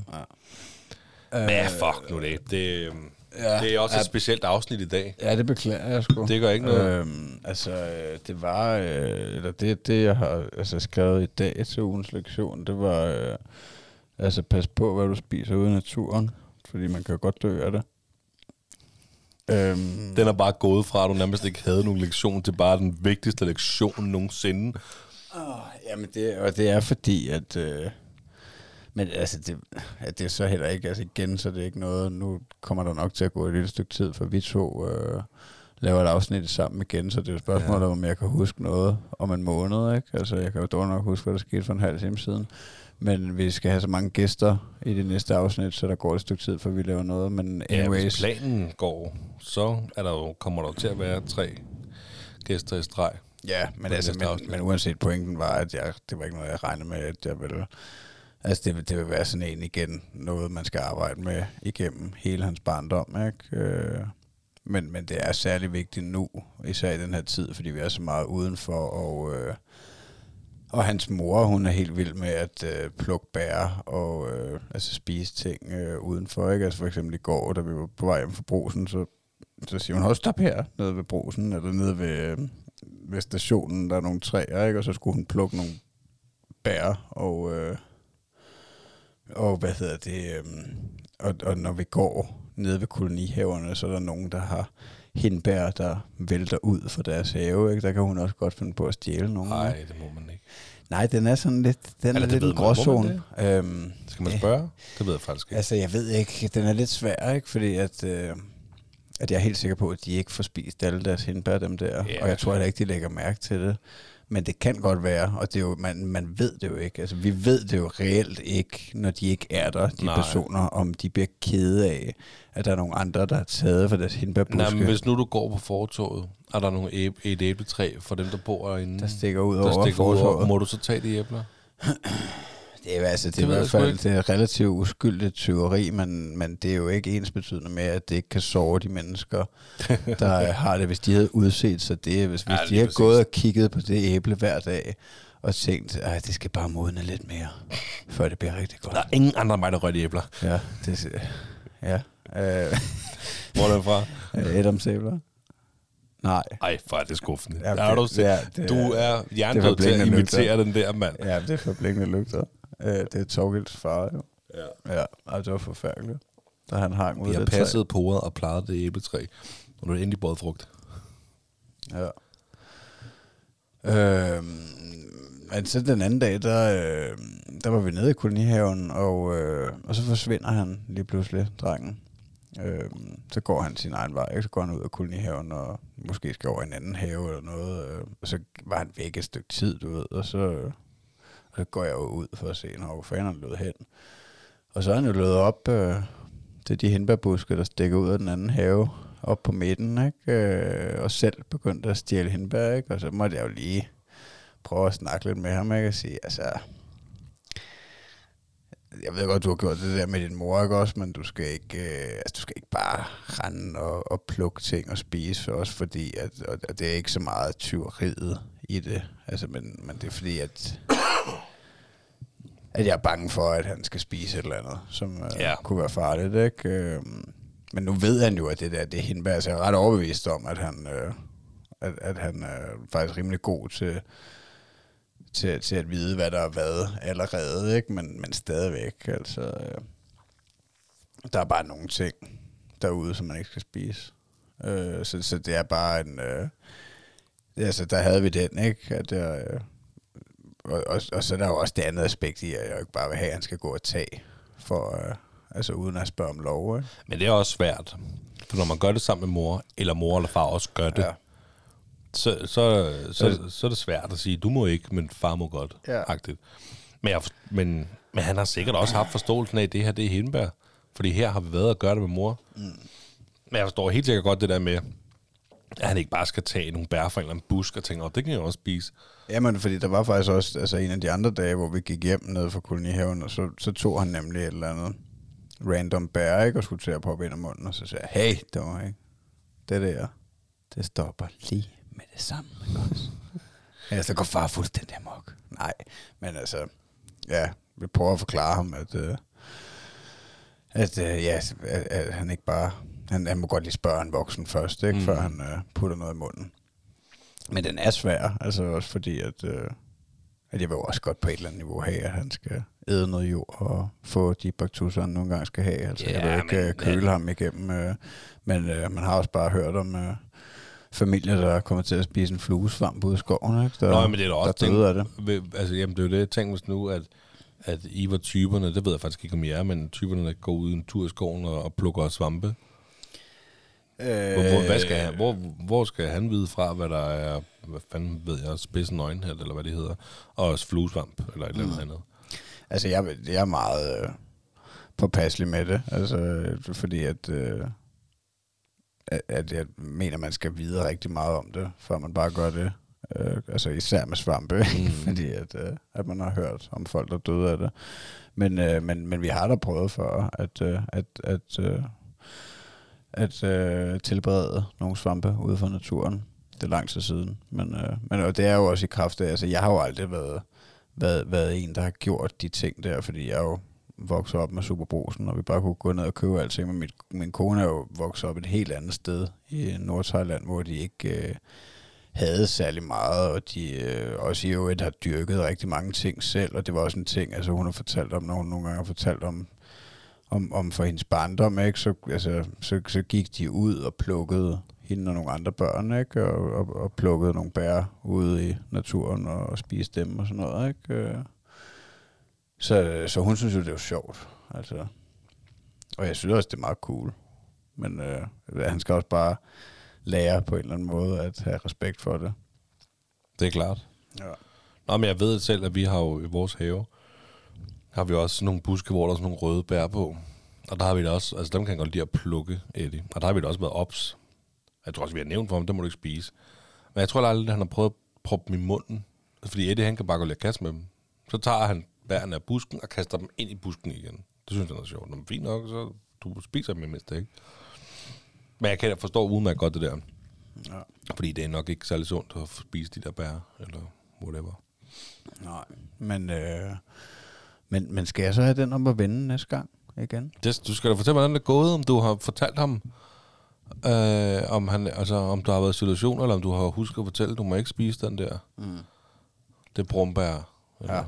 Øh, Men fuck nu det. Det, Ja. det er også Ja. et specielt afsnit i dag. Ja, det beklager jeg sgu. Det gør ikke noget. Øhm, altså, øh, det var, øh, eller det, det jeg har altså, skrevet i dag til ugens lektion, det var, øh, altså pas på, hvad du spiser ude i naturen, fordi man kan godt dø af det. Øhm, Den er bare gået fra, at du nærmest ikke havde nogen lektion, til bare den vigtigste lektion nogensinde. Oh, jamen, det, og det er fordi, at... Øh, men altså, det, at det er så heller ikke... Altså igen, så det er ikke noget... Nu kommer der nok til at gå et lille stykke tid, for vi to øh, laver et afsnit sammen igen, så det er jo spørgsmålet, ja. om jeg kan huske noget om en måned, ikke? Altså, jeg kan jo dårligt nok huske, hvad der skete for en halv time siden. Men vi skal have så mange gæster i det næste afsnit, så der går et stykke tid, før vi laver noget. Men Ja, anyways, hvis planen går, så er der jo, kommer der jo til at være tre gæster i streg. Ja, men, det altså, men, afsnit. men uanset pointen var, at jeg, det var ikke noget, jeg regnede med, at jeg ville... Altså, det, vil- det vil være sådan en igen, noget man skal arbejde med igennem hele hans barndom, ikke? Øh, men, men det er særlig vigtigt nu, især i den her tid, fordi vi er så meget udenfor, og, øh, og hans mor, hun er helt vild med at øh, plukke bær og øh, altså spise ting øh, udenfor, ikke? Altså for eksempel i går, da vi var på vej hjem fra brusen, så, så siger hun, hold stop her, nede ved brusen, eller nede ved, øh, ved stationen, der er nogle træer, ikke? Og så skulle hun plukke nogle bær, og, øh, og hvad hedder det, øh, og, og når vi går nede ved kolonihaverne, så er der nogen, der har hindbær, der vælter ud fra deres have, ikke? Der kan hun også godt finde på at stjæle nogle. Nej, det må man ikke. Nej, den er sådan lidt, den Eller er lidt en gråzone. Øhm, Skal man spørge? Det ved jeg faktisk ikke. Altså, jeg ved ikke. Den er lidt svær, ikke? Fordi at, øh, at jeg er helt sikker på, at de ikke får spist alle deres hindbær, dem der. Ja. Og jeg tror heller ikke, de lægger mærke til det. Men det kan godt være, og det er jo, man, man ved det jo ikke. Altså, vi ved det jo reelt ikke, når de ikke er der, de Nej. personer, om de bliver kede af, at der er nogle andre, der har taget for deres hindbærbuske, Nej, men hvis nu du går på fortoget, er der nogle æb- et æbletræ for dem, der bor inde, der stikker ud der over stikker ud over. Må du så tage de æbler? Det er, altså, det Det er i hvert fald det er relativt uskyldigt tyveri, men, men det er jo ikke ens betydende med, at det ikke kan sove de mennesker, der øh, har det, hvis de havde udset sig det. Hvis, hvis Ja, de præcis. gået og kigget på det æble hver dag, og tænkt, at det skal bare modne lidt mere, før det bliver rigtig godt. Der er ingen andre mig, der rører de æbler. Ja, det, ja. Øh, Hvor er den fra? Adams æbler? Nej. Ej, for det skuffende. Ja, Ja, det- er du, det er- det du er- er det hjernedød til at imitere den der mand. Ja, det er for blinkende lygter. Øh, det er Torgilds far, jo. Ja. Ja, og det var forfærdeligt. Da han hang ud Vi af har det træ. passet på ordet og plejet det æbletræ. Og nu er det endelig båret frugt. Ja. Øhm, men så den anden dag, der, øh, der var vi nede i kolonihaven, og, øh, og så forsvinder han lige pludselig, drengen. Øhm, så går han sin egen vej, ikke? så går han ud af kolonihaven, og måske skal over i en anden have eller noget. Øh, og så var han væk et stykke tid, du ved, og så, øh, så går jeg jo ud for at se, når hvor fanden han lød hen. Og så er han jo løbet op øh, til de hindbærbuske, der stikker ud af den anden have, op på midten, ikke? Øh, og selv begyndte at stjæle hindbær, ikke? Og så måtte jeg jo lige prøve at snakke lidt med ham, ikke? Og sige, altså... Jeg ved godt, du har gjort det der med din mor, ikke også? Men du skal ikke, øh, altså, du skal ikke bare rende og, og plukke ting og spise, for os, fordi at, og, og det er ikke så meget tyveriet i det. Altså, men, men det er fordi, at at jeg er bange for, at han skal spise et eller andet, som øh, Ja. kunne være farligt, ikke? Øhm, men nu ved han jo, at det der, det hindbær, så jeg er ret overbevist om, at han, øh, at, at han er faktisk rimelig god til, til, til at vide, hvad der er hvad allerede, ikke? Men, men stadigvæk, altså, øh, der er bare nogle ting derude, som man ikke skal spise. Øh, så, så det er bare en, øh, altså, der havde vi den, ikke? At øh, og, og, og så er der jo også det andet aspekt i, at jeg ikke bare vil have, at han skal gå og tage, for, øh, altså uden at spørge om lov, ikke? Men det er også svært. For når man gør det sammen med mor, eller mor eller far også gør det, Ja. ja. så, så, så, så er det svært at sige, du må ikke, men far må godt. Ja. Agtigt. Men, jeg, men, men han har sikkert også haft forståelsen af, at det her det er hindbær. Fordi her har vi været og gøre det med mor. Mm. Men jeg forstår helt sikkert godt det der med, at han ikke bare skal tage nogle bær fra en eller anden busk og tænke, oh, det kan jeg også spise. Jamen, fordi der var faktisk også altså, en af de andre dage, hvor vi gik hjem ned fra kolonihaven, og så, så tog han nemlig et eller andet random bær, ikke, og skulle til at poppe ind i munden, og så sagde jeg, hey, det var ikke, det der, det stopper lige med det samme. Ellers så går far fuldstændig amok. Nej, men altså, ja, vi prøver at forklare ham, at, øh, at, øh, ja, at, at han ikke bare, han, han må godt lige spørge en voksen først, ikke, mm. Før han øh, putter noget i munden. Men den er svær, altså også fordi, at, øh, at jeg vil også godt på et eller andet niveau have, at han skal æde noget jord og få de baktusser, han nogle gange skal have. Altså, Ja, jeg vil ikke men- øh, køle ham igennem, øh, men øh, man har også bare hørt om øh, familier, der kommer til at spise en fluesvamp ude i skoven, ikke? Der, Nå, men det er da også døde af det. Ved- Altså, jamen, det er jo det. Tænk hvis nu, at, at I var typerne, det ved jeg faktisk ikke, om I er, men typerne, der går ud en tur i skoven og, og plukker svampe. Øh, Hvor, hvor, hvad skal han, hvor, hvor skal han vide fra, hvad der er, hvad fanden ved jeg, spidsen øjenhæld, eller hvad det hedder, og fluesvamp, eller et eller andet. Altså, jeg, jeg er meget øh, påpasselig med det, altså, øh, fordi at, øh, at, at jeg mener, man skal vide rigtig meget om det, før man bare gør det. Øh, altså især med svampe, mm. fordi at, øh, at man har hørt om folk, der døde af det. Men, øh, men, men vi har da prøvet for at, øh, at, at, øh, at øh, tilberede nogle svampe ude for naturen. Det er lang tid siden. Men, øh, men og det er jo også i kraft af, altså jeg har jo aldrig været været, været en, der har gjort de ting der, fordi jeg er jo vokset op med Superbrosen, og vi bare kunne gå ned og købe alting, men mit, min kone er jo vokset op et helt andet sted i Nordthailand, hvor de ikke øh, havde særlig meget, og de øh, også i øvrigt har dyrket rigtig mange ting selv, og det var også en ting, altså hun har fortalt om, når hun nogle gange har fortalt om, om, om for hendes barndom, ikke? Så, altså, så, så gik de ud og plukkede hende og nogle andre børn, ikke? Og, og, og plukkede nogle bær ude i naturen og spiste dem og sådan noget, ikke? Øh, Så, så hun synes jo, det er sjovt, altså. Og jeg synes også, det er meget cool. Men øh, han skal også bare lære på en eller anden måde at have respekt for det. Det er klart. Ja. Nå, men jeg ved selv, at vi har jo i vores have, har vi også nogle buske, hvor der er sådan nogle røde bær på. Og der har vi da også, altså dem kan jeg godt lide at plukke, Eddie. Og der har vi da også været ops. Jeg tror også, vi har nævnt for ham, det må du ikke spise. Men jeg tror aldrig, at han har prøvet at proppe dem i munden. Fordi Eddie, han kan bare gå lidt kaste med dem. Så tager han bærene af busken og kaster dem ind i busken igen. Det synes jeg er sjovt. Når fint nok, så du spiser dem mindst, ikke? Men jeg kan forstå udmærket godt det der. Ja. Fordi det er nok ikke særlig sundt at spise de der bær, eller whatever. Nej, men, øh, men, men skal jeg så have den om at vende næste gang igen? Det, du skal da fortælle, hvordan det er gået, om du har fortalt ham, øh, om, han, altså, om du har været i situation, eller om du har husket at fortælle, du må ikke spise den der. Mm. Det brumbær. Eller, Ja.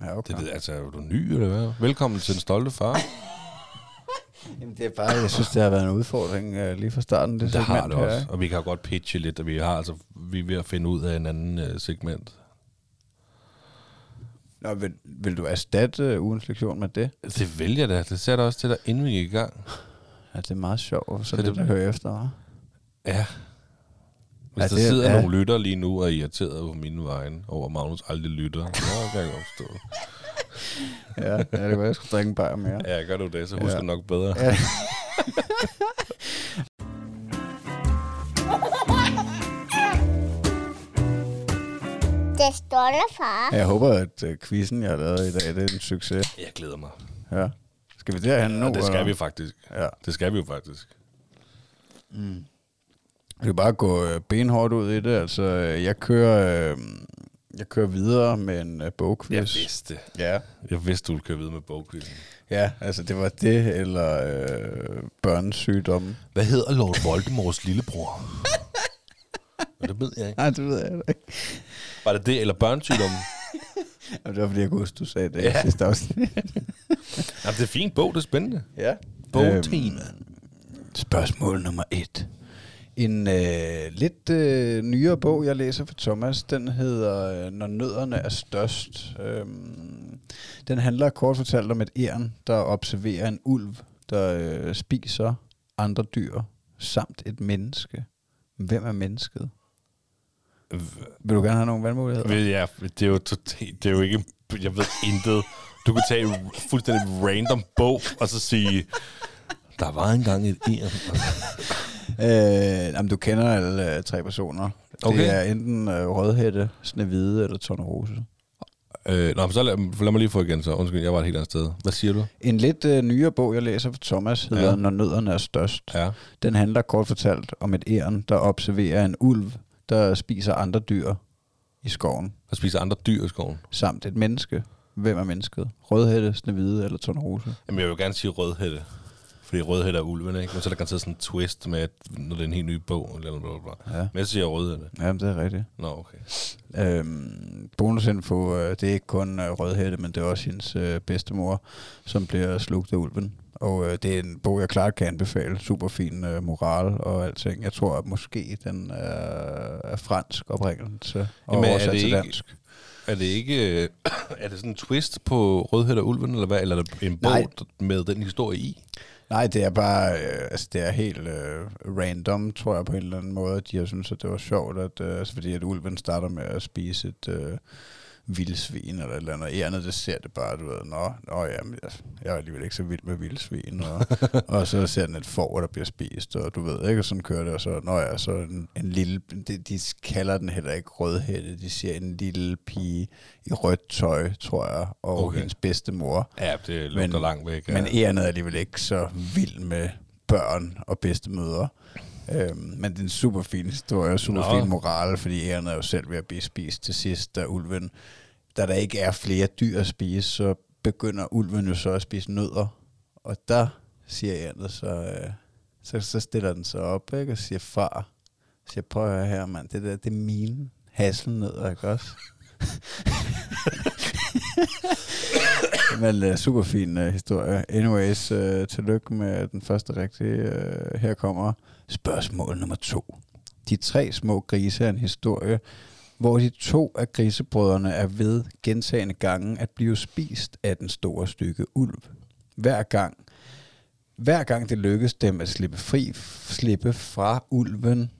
Ja, okay. Det ved, altså, er du ny, eller hvad? Velkommen til den stolte far. Jamen, det er bare, jeg synes, det har været en udfordring øh, lige fra starten. Det, Det har segment det her, også. ikke? Og vi kan godt pitche lidt, og vi, har, altså, vi er ved at finde ud af en anden øh, segment. Nå, vil, vil du erstatte øh, ugens lektion med det? Det vælger jeg da. Det ser jeg også til dig, inden vi gik i gang. Ja, det er meget sjovt, så Det er det, det- det høre efter, hva'? Ja. Hvis Ja, der det- sidder ja. nogle lytter lige nu og er irriteret på mine vegne over, Magnus aldrig lytter, så kan jeg godt forstå. ja, ja, det var, jeg skulle drikke en bajer mere. Ja, gør du det, så husker Ja. ja. nok bedre. Ja. Det stolte far. Jeg håber, at øh, quizzen, jeg har lavet i dag, det er en succes. Jeg glæder mig. Ja. Skal vi derhen nu? Ja, det skal eller? vi faktisk. Ja. Det skal vi jo faktisk. Vi kan bare gå øh, benhårdt ud i det. Altså, øh, jeg kører, øh, jeg kører videre med en øh, bogquiz. Jeg vidste. Ja. Jeg vidste, du ville køre videre med bogquizzen. ja, altså det var det, eller øh, børnesygdomme. Hvad hedder Lord Voldemorts lillebror? Det ved jeg ikke. Nej, det ved jeg ikke. Var det det, eller børnesygdommen? Jamen, det var fordi, jeg kunne huske, du sagde det Ja. sidste afsnit. Jamen, det er fint bog, det er spændende. ja. Bogtema. Spørgsmål nummer et. En øh, lidt øh, nyere bog, jeg læser for Thomas, den hedder øh, Når nødderne er størst. Øhm, den handler kort fortalt om et æren, der observerer en ulv, der øh, spiser andre dyr, samt et menneske. Hvem er mennesket? Vil du gerne have nogle valgmuligheder? Jeg, det er jo totalt, det er jo ikke, jeg ved intet. Du kan tage en fuldstændig random bog, og så sige, der var engang et æren. Øh, jamen, du kender alle øh, tre personer. Okay. Det er enten øh, Rødhætte, Snevide eller Tornerose. Øh, nå, men så lad, lad, mig lige få igen så. Undskyld, jeg var et helt andet sted. Hvad siger du? En lidt øh, nyere bog, jeg læser for Thomas, hedder Ja. ja. Når nødderne er størst. Ja. Den handler kort fortalt om et æren, der observerer en ulv, der spiser andre dyr i skoven, Der spiser andre dyr i skoven. samt et menneske. Hvem er mennesket? Rødhætte, Snevide eller Tornerose? Jamen, jeg vil gerne sige rødhætte. Fordi rødhætte er ulven, ikke? Men så er der garanteret sådan en twist med, at når det er en helt ny bog, eller noget, bla. Ja. Men jeg siger rødhætte. Jamen, det er rigtigt. Nå, okay. Øhm, bonusinfo, øh, det er ikke kun øh, Rødhætte, men det er også hendes øh, bedstemor, som bliver slugt af ulven. Og øh, det er en bog, jeg klart kan anbefale. Super fin øh, moral og alting. Jeg tror, at måske den øh, er fransk oprindelse og Jamen, er oversat det til ikke- dansk. Er det ikke... øh, er det sådan en twist på Rødhætte og Ulven, eller hvad? Eller er det en bog Nej. med den historie i? Nej, det er bare, øh, altså det er helt øh, random, tror jeg på en eller anden måde. De har synes, at det var sjovt, at, øh, altså, fordi at ulven starter med at spise et øh, vildsvin eller et eller andet. Ærnet, det ser det bare, du ved, nå, nå ja, men jeg, jeg er alligevel ikke så vild med vildsvin. Og, og så ser den et får, der bliver spist, og du ved ikke, og sådan kører det, og så, nå ja, så en, en lille, de, de kalder den heller ikke rødhætte, de siger en lille pige i rødt tøj, tror jeg, og Okay. hendes bedstemor. Ja, det lugter Men- langt væk. Men ja. Ærnet er alligevel ikke så vild med børn og bedstemødre. Øhm, men det er en super fin historie og super Nå. fin moral, fordi Ærnet er jo selv ved at blive spist til sidst, da ulven, da der ikke er flere dyr at spise, så begynder ulven jo så at spise nødder. Og der siger Ærnet så, øh, så, så stiller den sig op ikke, og siger, far, siger, prøv at høre her, mand, det der, det er mine hasselnødder, ikke også? Men uh, super fin uh, historie. Anyways, uh, tillykke med den første rigtige. Uh, her kommer spørgsmål nummer to. De tre små grise er en historie, hvor de to af grisebrødrene er ved gentagende gange at blive spist af den store stykke ulv. Hver gang, hver gang det lykkes dem at slippe fri, slippe fra ulven,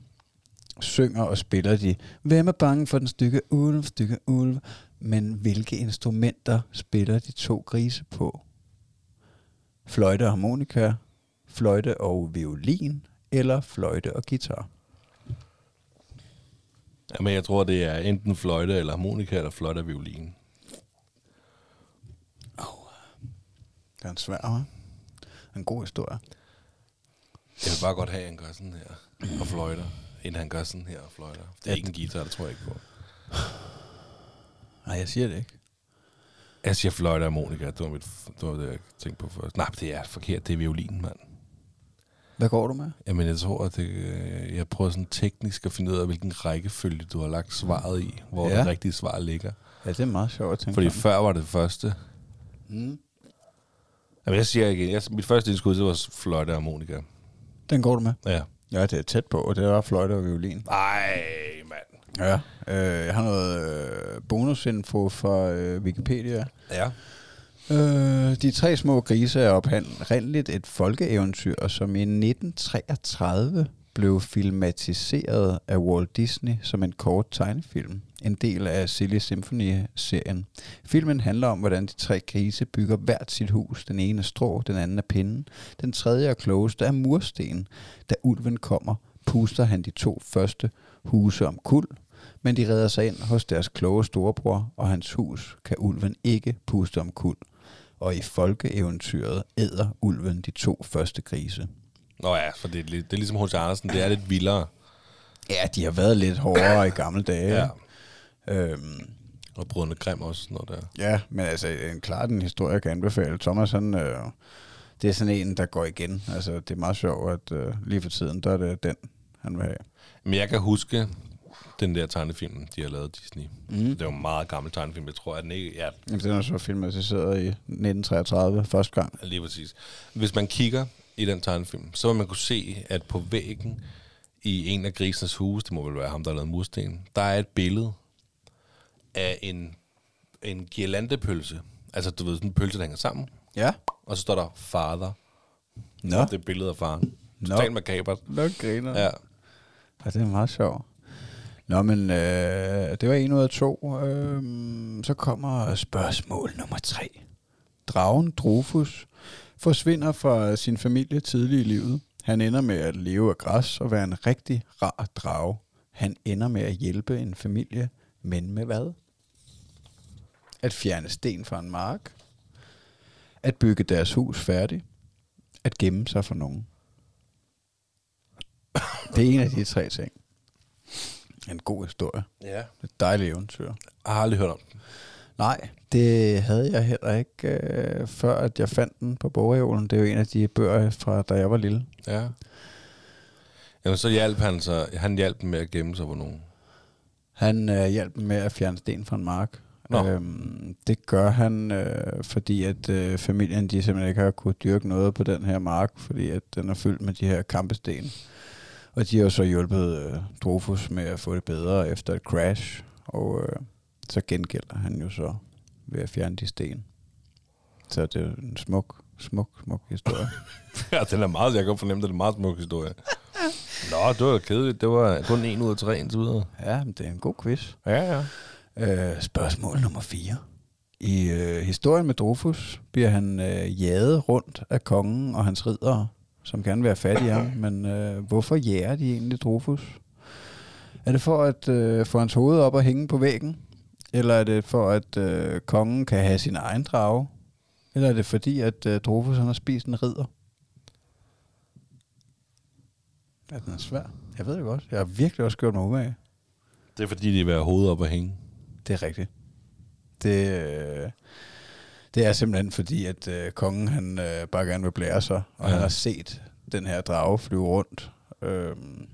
synger og spiller de, hvem er bange for den stykke ulv, stykke ulv, men hvilke instrumenter spiller de to grise på? Fløjte og harmonika, fløjte og violin, eller fløjte og guitar? Jamen, jeg tror, det er enten fløjte eller harmonika, eller fløjte og violin. Det er en svær, hva'? En god historie. Jeg vil bare godt have, at han gør sådan her og fløjter, inden han gør sådan her og fløjter. Det er Ja. ikke en guitar, det tror jeg ikke på. Nej, jeg siger det ikke. Jeg siger fløjte og harmonika, det var, mit, det var det, jeg tænkte på først. Nej, det er forkert, det er violin, mand. Hvad går du med? Jamen, jeg tror, at det, øh, jeg prøver sådan teknisk at finde ud af, hvilken rækkefølge du har lagt svaret i, hvor Ja. det rigtige svar ligger. Ja, det er meget sjovt at tænke Fordi på. før var det første. Mm. Jamen, jeg siger igen, jeg, mit første indskud, det var fløjte og harmonika. Den går du med? Ja. Ja, det er tæt på, og det er fløjte og violin. Ej, mand. Ja. Øh, jeg har noget øh, bonusinfo fra øh, Wikipedia. Ja. Øh, de tre små grise er oprindeligt et folkeeventyr, som i 1933 blev filmatiseret af Walt Disney som en kort tegnefilm. En del af Silly Symphony-serien. Filmen handler om, hvordan de tre grise bygger hvert sit hus. Den ene er strå, den anden er pinden. Den tredje og klogeste er mursten. Da ulven kommer, puster han de to første huse om kul, men de redder sig ind hos deres kloge storebror, og hans hus kan ulven ikke puste om kul. Og i folkeeventyret æder ulven de to første grise. Nå ja, for det er, det er ligesom H.C. Andersen, det er lidt vildere. Ja, de har været lidt hårdere i gamle dage. Ja. Øhm, Og brødrene Grim også, noget der. ja, men altså, en klart en historie, jeg kan anbefale. Thomas, han, øh, det er sådan en, der går igen. Altså, det er meget sjovt, at øh, lige for tiden, der er det den, han vil have. Men jeg kan huske den der tegnefilm, de har lavet Disney. Mm. Det var en meget gammel tegnefilm, jeg tror, at den ikke... Ja, Jamen, den er så filmatiseret i 1933 første gang. lige præcis. Hvis man kigger i den tegnefilm, så vil man kunne se, at på væggen i en af grisenes hus, det må vel være ham, der har lavet mursten, der er et billede af en, en girlandepølse. Altså, du ved, sådan en pølse, der hænger sammen. Ja. Og så står der father. Nå, Det er et billede af faren. Nå. Totalt makabert. Nå griner. Ja. Ja, det er meget sjovt. Nå, men øh, det var en ud af to. Øh, så kommer spørgsmål nummer tre. Dragen Drofus forsvinder fra sin familie tidlig i livet. Han ender med at leve af græs og være en rigtig rar drage. Han ender med at hjælpe en familie, men med hvad? At fjerne sten fra en mark. At bygge deres hus færdigt. At gemme sig for nogen. Det er en af de tre ting. En god historie. Ja. Et dejligt eventyr. Jeg har aldrig hørt om den. Nej, det havde jeg heller ikke, øh, før at jeg fandt den på bogreolen. Det er jo en af de bøger fra, da jeg var lille. Ja. Jamen, så hjalp han så, han hjalp dem med at gemme sig på nogen. Han øh, hjalp dem med at fjerne sten fra en mark. Nå. Øhm, det gør han, øh, fordi at øh, familien de simpelthen ikke har kunnet dyrke noget på den her mark, fordi at den er fyldt med de her kampesten. Og de har jo så hjulpet øh, Drofus med at få det bedre efter et crash, og øh, så gengælder han jo så ved at fjerne de sten. Så det er en smuk, smuk, smuk historie. ja, den er meget, jeg kan fornemme, det er en meget smuk historie. Nå, det var kedeligt. Det var kun en ud af tre indtil videre. ja, men det er en god quiz. Ja, ja. Øh, spørgsmål nummer 4. I øh, historien med Drofus bliver han øh, jaget rundt af kongen og hans ridere, som gerne vil have fat i ham. Men øh, hvorfor jager de egentlig Drofus? Er det for at øh, få hans hoved op og hænge på væggen? Eller er det for at øh, kongen kan have sin egen drage? Eller er det fordi, at øh, Drofus han har spist en ridder? Er den er svær? Jeg ved det godt. Jeg har virkelig også gjort mig umage. Det er fordi, de vil have hovedet op og hænge. Det er rigtigt. Det, øh, det er simpelthen fordi, at øh, kongen han øh, bare gerne vil blære sig, og ja. Han har set den her drage flyve rundt. Øhm,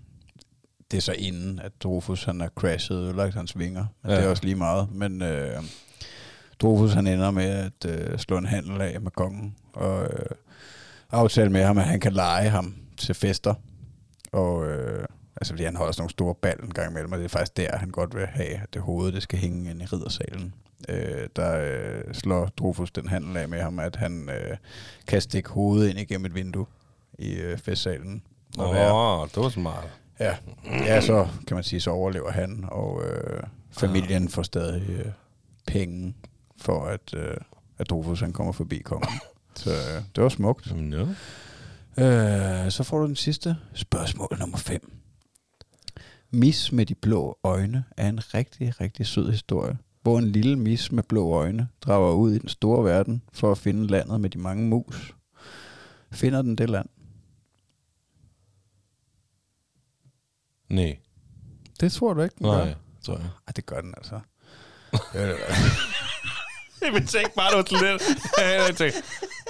det er så inden, at Drofus han har crashet og ødelagt hans vinger. Men. Ja. Det er også lige meget. Men øh, Drofus han ender med at øh, slå en handel af med kongen, og øh, aftale med ham, at han kan lege ham til fester. Og øh, altså fordi han holder sådan nogle store ball en gang imellem, og det er faktisk der, han godt vil have, at det hoved, det skal hænge ind i riddersalen. Øh, der øh, slår Drofus den handel af med ham, at han øh, kan stikke hovedet ind igennem et vindue i øh, festsalen. Åh, oh, det var smart. Ja. ja, så kan man sige, så overlever han, og øh, familien får stadig øh, penge for, at, øh, at Drofus han kommer forbi kongen. Så øh, det var smukt. Jamen, ja. Øh, så får du den sidste. Spørgsmål nummer 5. Mis med de blå øjne er en rigtig, rigtig sød historie, hvor en lille mis med blå øjne drager ud i den store verden for at finde landet med de mange mus. Finder den det land? Nej. Det tror du ikke, den gør. Nej, tror jeg. Ej, det gør den altså. Det er det, Jeg tænkte bare, det var til lidt. jeg tænkte,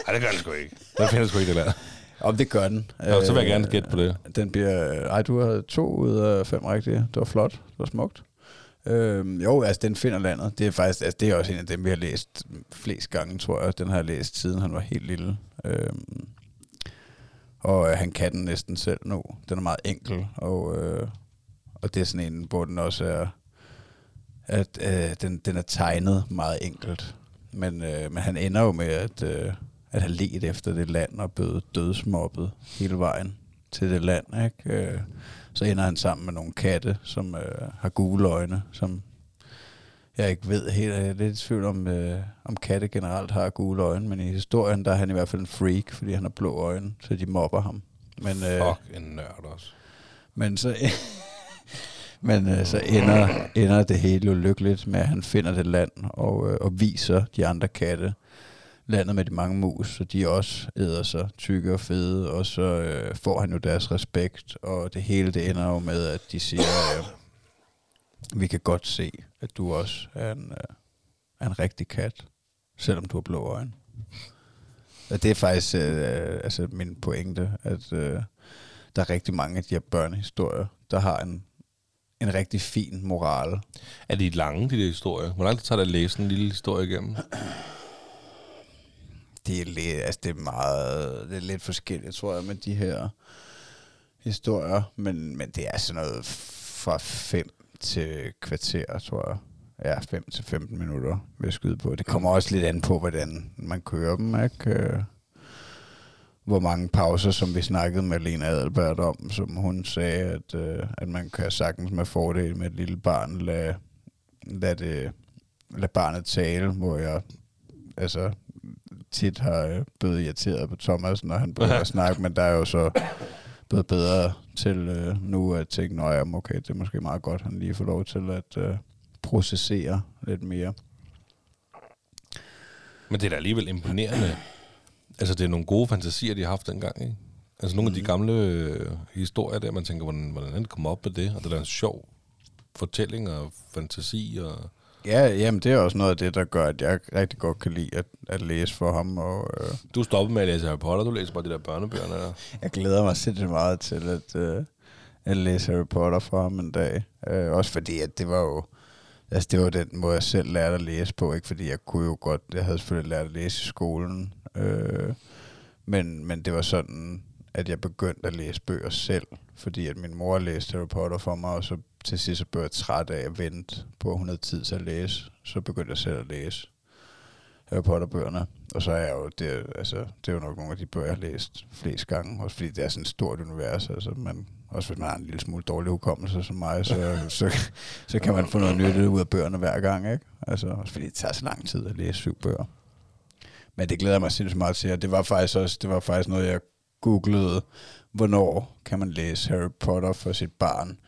nej, det gør den sgu ikke. Den finder sgu ikke det der. Om det gør den. Nå, så vil jeg gerne gætte på det. Den bliver... Ej, du har to ud af fem rigtige. Det var flot. Det var smukt. Øhm, jo, altså den finder landet. Det er faktisk, altså, det er også en af dem, vi har læst flest gange, tror jeg. Den har jeg læst siden han var helt lille. Øhm, og øh, han kan den næsten selv nu. Den er meget enkel, og, øh, og det er sådan en, hvor den også er, at øh, den, den er tegnet meget enkelt. Men, øh, men han ender jo med at, øh, at have let efter det land og blevet dødsmobbet hele vejen til det land. Ikke? Øh, så ender han sammen med nogle katte, som øh, har gule øjne, som jeg ikke ved helt. Jeg er lidt i tvivl om, øh, om katte generelt har gule øjne, men i historien der er han i hvert fald en freak, fordi han har blå øjne, så de mobber ham. Men, øh, Fuck, en nørd også. men så, men øh, så ender, ender det hele jo lykkeligt med, at han finder det land og, øh, og viser de andre katte landet med de mange mus, så de også æder sig tykke og fede, og så øh, får han jo deres respekt, og det hele det ender jo med, at de siger, øh, vi kan godt se, at du også er en, øh, er en rigtig kat, selvom du har blå øjne. Og det er faktisk øh, altså min pointe, at øh, der er rigtig mange af de her børnehistorier, der har en, en rigtig fin moral. Er de lange, de der historier? Hvor lang tid tager det at læse en lille historie igennem? Det er, lidt, altså det er meget, det er lidt forskelligt, tror jeg, med de her historier, men, men det er sådan noget fra 5 til kvarter, tror jeg. Ja, 5 til 15 minutter vil jeg skyde på. Det kommer også lidt an på, hvordan man kører dem, ikke? Øh, hvor mange pauser, som vi snakkede med Lena Adelbert om, som hun sagde, at, øh, at man kan sagtens med fordel med et lille barn lade, lade, det, lade barnet tale, hvor jeg altså tit har øh, blevet irriteret på Thomas, når han begynder at snakke, men der er jo så blevet bedre til øh, nu at tænke, nå ja, okay, det er måske meget godt, han lige får lov til at øh, processere lidt mere. Men det er da alligevel imponerende. Altså, det er nogle gode fantasier, de har haft dengang, ikke? Altså, nogle mm. af de gamle øh, historier der, man tænker, hvordan, hvordan han kom op med det? Og det er da en sjov fortælling og fantasi, og Ja, jamen det er også noget af det, der gør, at jeg rigtig godt kan lide at, at læse for ham. Og, øh, Du stoppede med at læse Harry Potter, du læser bare de der børnebøgerne der. jeg glæder mig sindssygt meget til at, øh, at læse Harry Potter for ham en dag. Øh, også fordi, at det var jo... Altså, det var den måde, jeg selv lærte at læse på. Ikke fordi jeg kunne jo godt... Jeg havde selvfølgelig lært at læse i skolen. Øh, men, men det var sådan, at jeg begyndte at læse bøger selv. Fordi at min mor læste Harry Potter for mig, og så til sidst så blev jeg træt af at vente på, at hun havde tid til at læse. Så begyndte jeg selv at læse Harry Potter-bøgerne. Og så er jeg jo, det, altså, det er jo nok nogle af de bøger, jeg har læst flest gange. Også fordi det er sådan et stort univers. Altså, man, også hvis man har en lille smule dårlig hukommelse som mig, så, så, så kan man få noget nyt ud af bøgerne hver gang. Ikke? Altså, også fordi det tager så lang tid at læse syv bøger. Men det glæder jeg mig sindssygt meget til. Og det var faktisk også det var faktisk noget, jeg googlede, hvornår kan man læse Harry Potter for sit barn.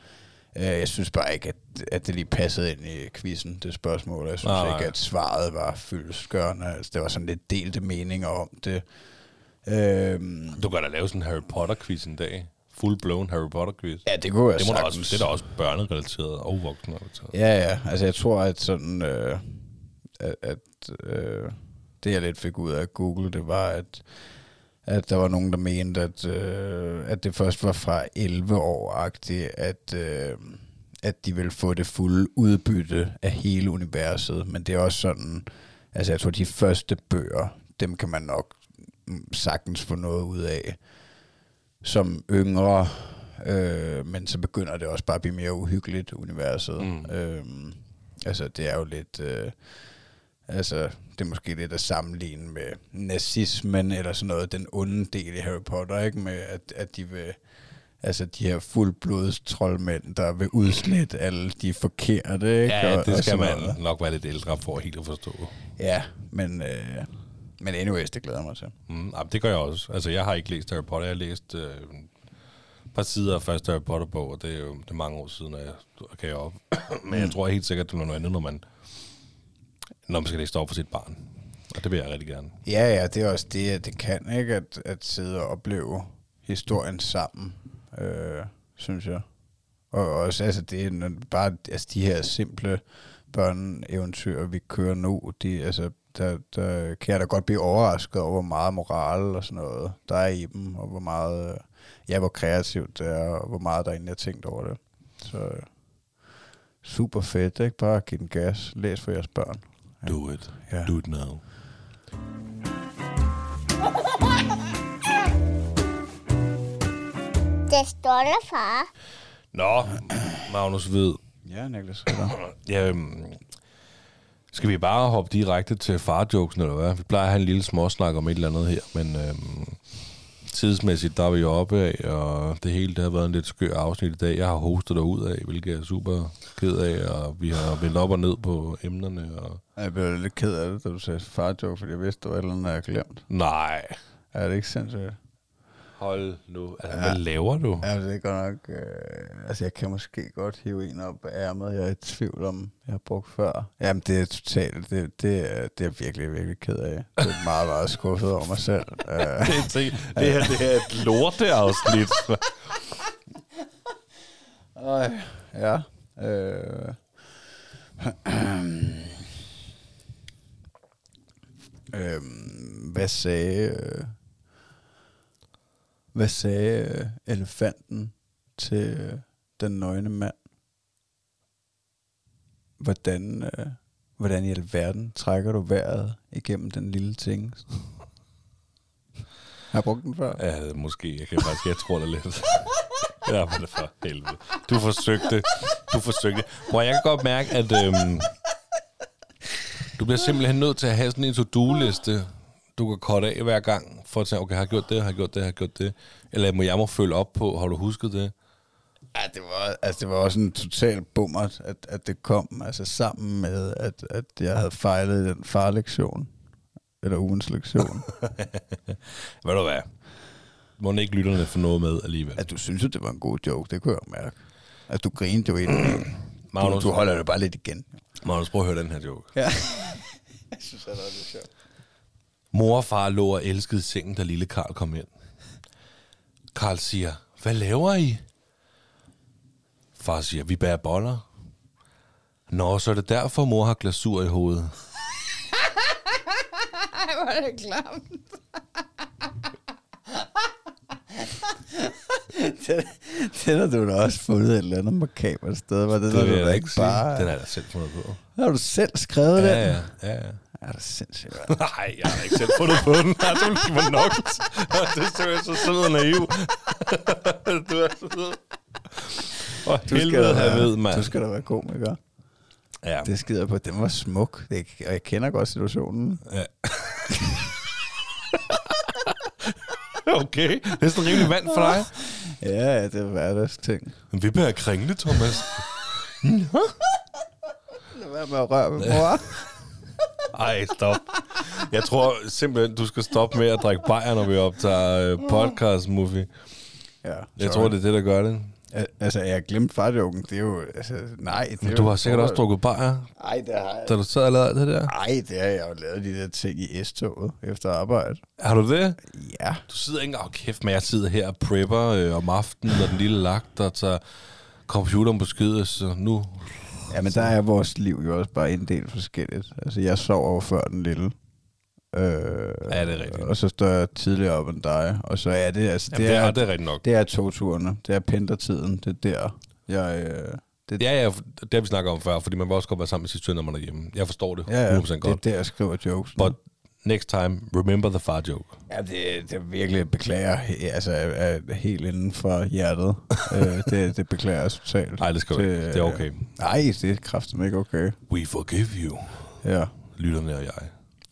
Øh, Jeg synes bare ikke, at, at det lige passede ind i quizzen, det spørgsmål. Jeg synes Nej, ikke, at svaret var fyldestgørende. Altså, det var sådan lidt delte meninger om det. Øhm, Du kan da lave sådan en Harry Potter-quiz en dag. Full blown Harry Potter-quiz. ja, det kunne jeg det, må da også, det er da også børnerelateret og voksenrelateret. Ja, ja. Altså, jeg tror, at sådan... Øh, at, at øh, det, jeg lidt fik ud af Google, det var, at, at der var nogen, der mente, at, øh, at det først var fra 11 år-agtigt, at, øh, at de ville få det fulde udbytte af hele universet. Men det er også sådan... Altså, jeg tror, de første bøger, dem kan man nok sagtens få noget ud af som yngre, øh, men så begynder det også bare at blive mere uhyggeligt, universet. Mm. Øhm, altså, det er jo lidt... Øh, altså, det er måske lidt at sammenligne med nazismen, eller sådan noget, den onde del i Harry Potter, ikke? Med at, at de vil... Altså, de her fuldblods troldmænd, der vil udslette alle de forkerte, ikke? Ja, Og- det skal man noget. nok være lidt ældre for helt at forstå. Ja, men... Øh, men anyways, det glæder jeg mig til. Mm, det gør jeg også. Altså, jeg har ikke læst Harry Potter. Jeg har læst øh, et par sider af første Harry Potter-bog, og det er jo det er mange år siden, at jeg kan jeg op. Men jeg tror helt sikkert, det er noget andet, når man, når man skal læse op for sit barn. Og det vil jeg rigtig gerne. Ja, ja, det er også det, at det kan, ikke? At, at sidde og opleve historien sammen, øh, synes jeg. Og også, altså, det er bare altså, de her simple børneeventyr, vi kører nu, de, altså, der, der kan jeg da godt blive overrasket over, hvor meget moral og sådan noget, der er i dem, og hvor meget, ja, hvor kreativt det er, og hvor meget der egentlig er tænkt over det. Så øh, super fedt, ikke? Bare give den gas. Læs for jeres børn. Do it. Ja. Do it now. Det står der, far. Nå, Magnus ved. Ja, Niklas. Ja, øhm, skal vi bare hoppe direkte til farjokesen, eller hvad? Vi plejer at have en lille småsnak om et eller andet her, men øhm, tidsmæssigt, der er vi jo oppe af, og det hele det har været en lidt skør afsnit i dag. Jeg har hostet derud af, hvilket jeg er super ked af, og vi har vendt op og ned på emnerne. Og... Jeg blev lidt ked af det, da du sagde far joke, fordi jeg vidste, det var et eller andet, jeg havde glemt. Nej, Er det ikke sindssygt? hold nu. Altså, hvad laver du? Ja, det er godt nok... Øh, altså, jeg kan måske godt hive en op af ærmet. Jeg er i tvivl om, jeg har brugt før. Jamen, det er totalt... Det, det, er, det er jeg virkelig, virkelig ked af. Det er meget, meget skuffet over mig selv. Det, er, det, det, her, det her er et lorteafsnit. Øj, ja. Øh. øhm, hvad sagde... Øh, hvad sagde øh, elefanten til øh, den nøgne mand? Hvordan, øh, hvordan i alverden trækker du vejret igennem den lille ting? Har jeg brugt den før? Ja, måske. Jeg kan faktisk, jeg tror det lidt. Ja, men for helvede. Du forsøgte. Du forsøgte. Prøv, jeg kan godt mærke, at øhm, du bliver simpelthen nødt til at have sådan en to-do-liste, du kan korte af hver gang, for at sige, okay, har jeg gjort det, har jeg gjort det, har jeg gjort det. Eller må jeg må følge op på, har du husket det? Ja, det var, altså, det var også en total bummert, at, at det kom altså, sammen med, at, at jeg havde fejlet i den farlektion. Eller ugens lektion. Ved du hvad? Må ikke lytterne få noget med alligevel? at du synes, at det var en god joke, det kunne jeg mærke. At du grinede jo ind. Du, Magnus, du holder det bare lidt igen. Magnus, prøv at høre den her joke. Ja. jeg synes, det er lidt sjovt. Mor og far lå og elskede i sengen, da lille Karl kom ind. Karl siger, hvad laver I? Far siger, vi bærer boller. Nå, så er det derfor, mor har glasur i hovedet. Ej, hvor er det klamt. det, det har du da også fundet et eller andet makabert sted, hvor det, det du jeg da ikke bare... Den er jeg da selv fundet på. Har du selv skrevet Ja, den? ja, ja. ja. Er det sindssygt. Nej, jeg har ikke selv fundet på den. Jeg er simpelthen for nok. Det er simpelthen så sød og naiv. du er så sød. Og Du helvede have ved, mand. Du skal da være komiker. Ja. Det skider jeg på. Den var smuk. Det, og jeg kender godt situationen. ja. okay, det er sådan rimelig vand for dig. Ja, det er hverdagsting. Men vi bliver kringle, Thomas. Lad være med at røre ved mor. Ej, stop. Jeg tror simpelthen, du skal stoppe med at drikke bajer, når vi optager uh, podcast movie. Ja, Jeg tror, det er det, der gør det. Al- Altså, jeg glemt fartjoken. Det er jo... Altså, nej. Det Men du har sikkert også drukket bajer, Nej, det har jeg. da du sad og lavede det der. Nej, det har jeg jo lavet de der ting i S-toget efter arbejde. Har du det? Ja. Du sidder ikke... Åh, kæft, men jeg sidder her og prepper øh, om aftenen, og den lille lagt, og tager computeren på skide, så nu... Ja, men der er vores liv jo også bare en del forskelligt. Altså, jeg sover jo før den lille. Øh, Ja, det er rigtigt. Og så står jeg tidligere op end dig. Og så er det, altså, Jamen, det, er, det er rigtigt nok. det er togturene. Det er pendlertiden. Det er der. Jeg, øh, det, Ja, ja, det har vi snakket om før, fordi man vil også godt være sammen med sit søn, når man er hjemme. Jeg forstår det 100% ja, ja, det er godt. der, jeg skriver jokes. But next time, remember the far joke. Ja, det, det er virkelig beklager, altså er, er helt inden for hjertet. øh, det, det beklager jeg totalt. Nej, det skal ikke. Det er okay. Nej, det er kraftigt ikke okay. We forgive you, Ja. lytterne og jeg.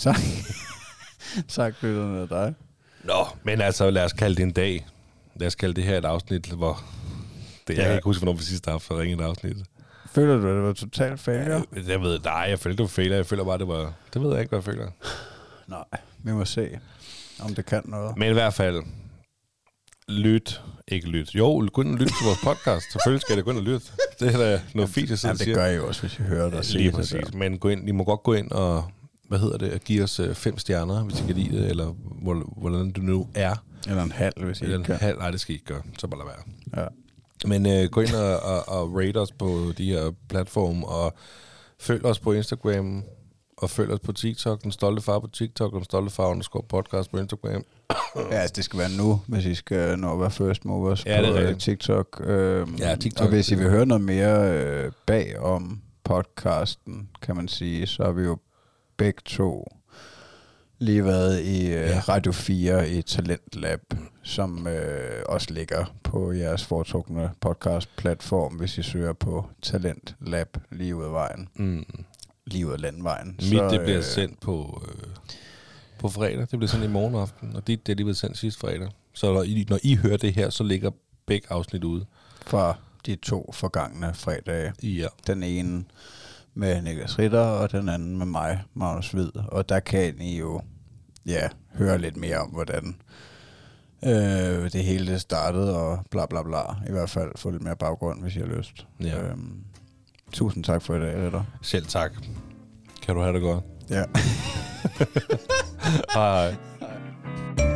Tak. tak, lytterne af dig. Nå, men altså, lad os kalde det en dag. Lad os kalde det her et afsnit, hvor... Det, jeg Ja. kan ikke huske, hvornår vi sidst har haft så ringe et afsnit. Føler du, at det var totalt failure? Jeg, jeg ved, nej, jeg følte, det var fejl. Jeg føler bare, det var... Det ved jeg ikke, hvad jeg føler. Nej, vi må se, om det kan noget. Men i hvert fald, lyt, ikke lyt. Jo, gå ind og lyt til vores podcast. Selvfølgelig skal det gå ind og lytte. Det er da noget fint, jeg Jamen, og det siger. gør I jo også, hvis I hører det Lige præcis. det der. Men gå ind, I må godt gå ind og, hvad hedder det, og give os øh, fem stjerner, hvis I kan lide det, eller hvor- hvordan du nu er. Eller en halv, hvis I Eller ikke en kan. halv, nej, det skal I ikke gøre. Så bare lad være. Ja. Men øh, gå ind og, og, og rate os på de her platforme, og følg os på Instagram, og følg os på TikTok, Den Stolte Far på TikTok, og Den Stolte Far underscore podcast på Instagram. ja, altså det skal være nu, hvis I skal nå at være first movers Ja, det er på øh, rigtigt. TikTok. Øhm, Ja, TikTok, Og hvis I vil høre noget mere øh, bag om podcasten, kan man sige, så har vi jo begge to lige været i øh, Ja. Radio 4 i Talent Lab, som øh, også ligger på jeres foretrukne podcast-platform, hvis I søger på Talent Lab lige ud af vejen. Mm. Lige ud af landvejen. Mit, det bliver sendt på, øh, på fredag. Det bliver sendt i morgen aften, og dit, det er lige blevet sendt sidste fredag. Så når I, når I hører det her, så ligger begge afsnit ude. fra de to forgangne fredage. Ja. Den ene med Niklas Ritter, og den anden med mig, Magnus Hvid. Og der kan I jo ja, høre lidt mere om, hvordan øh, det hele det startede, og bla bla bla. I hvert fald få lidt mere baggrund, hvis I har lyst. Ja. Øhm, tusind tak for i dag, Ritter. Selv tak. Kan du have det godt. Ja. Hej hej.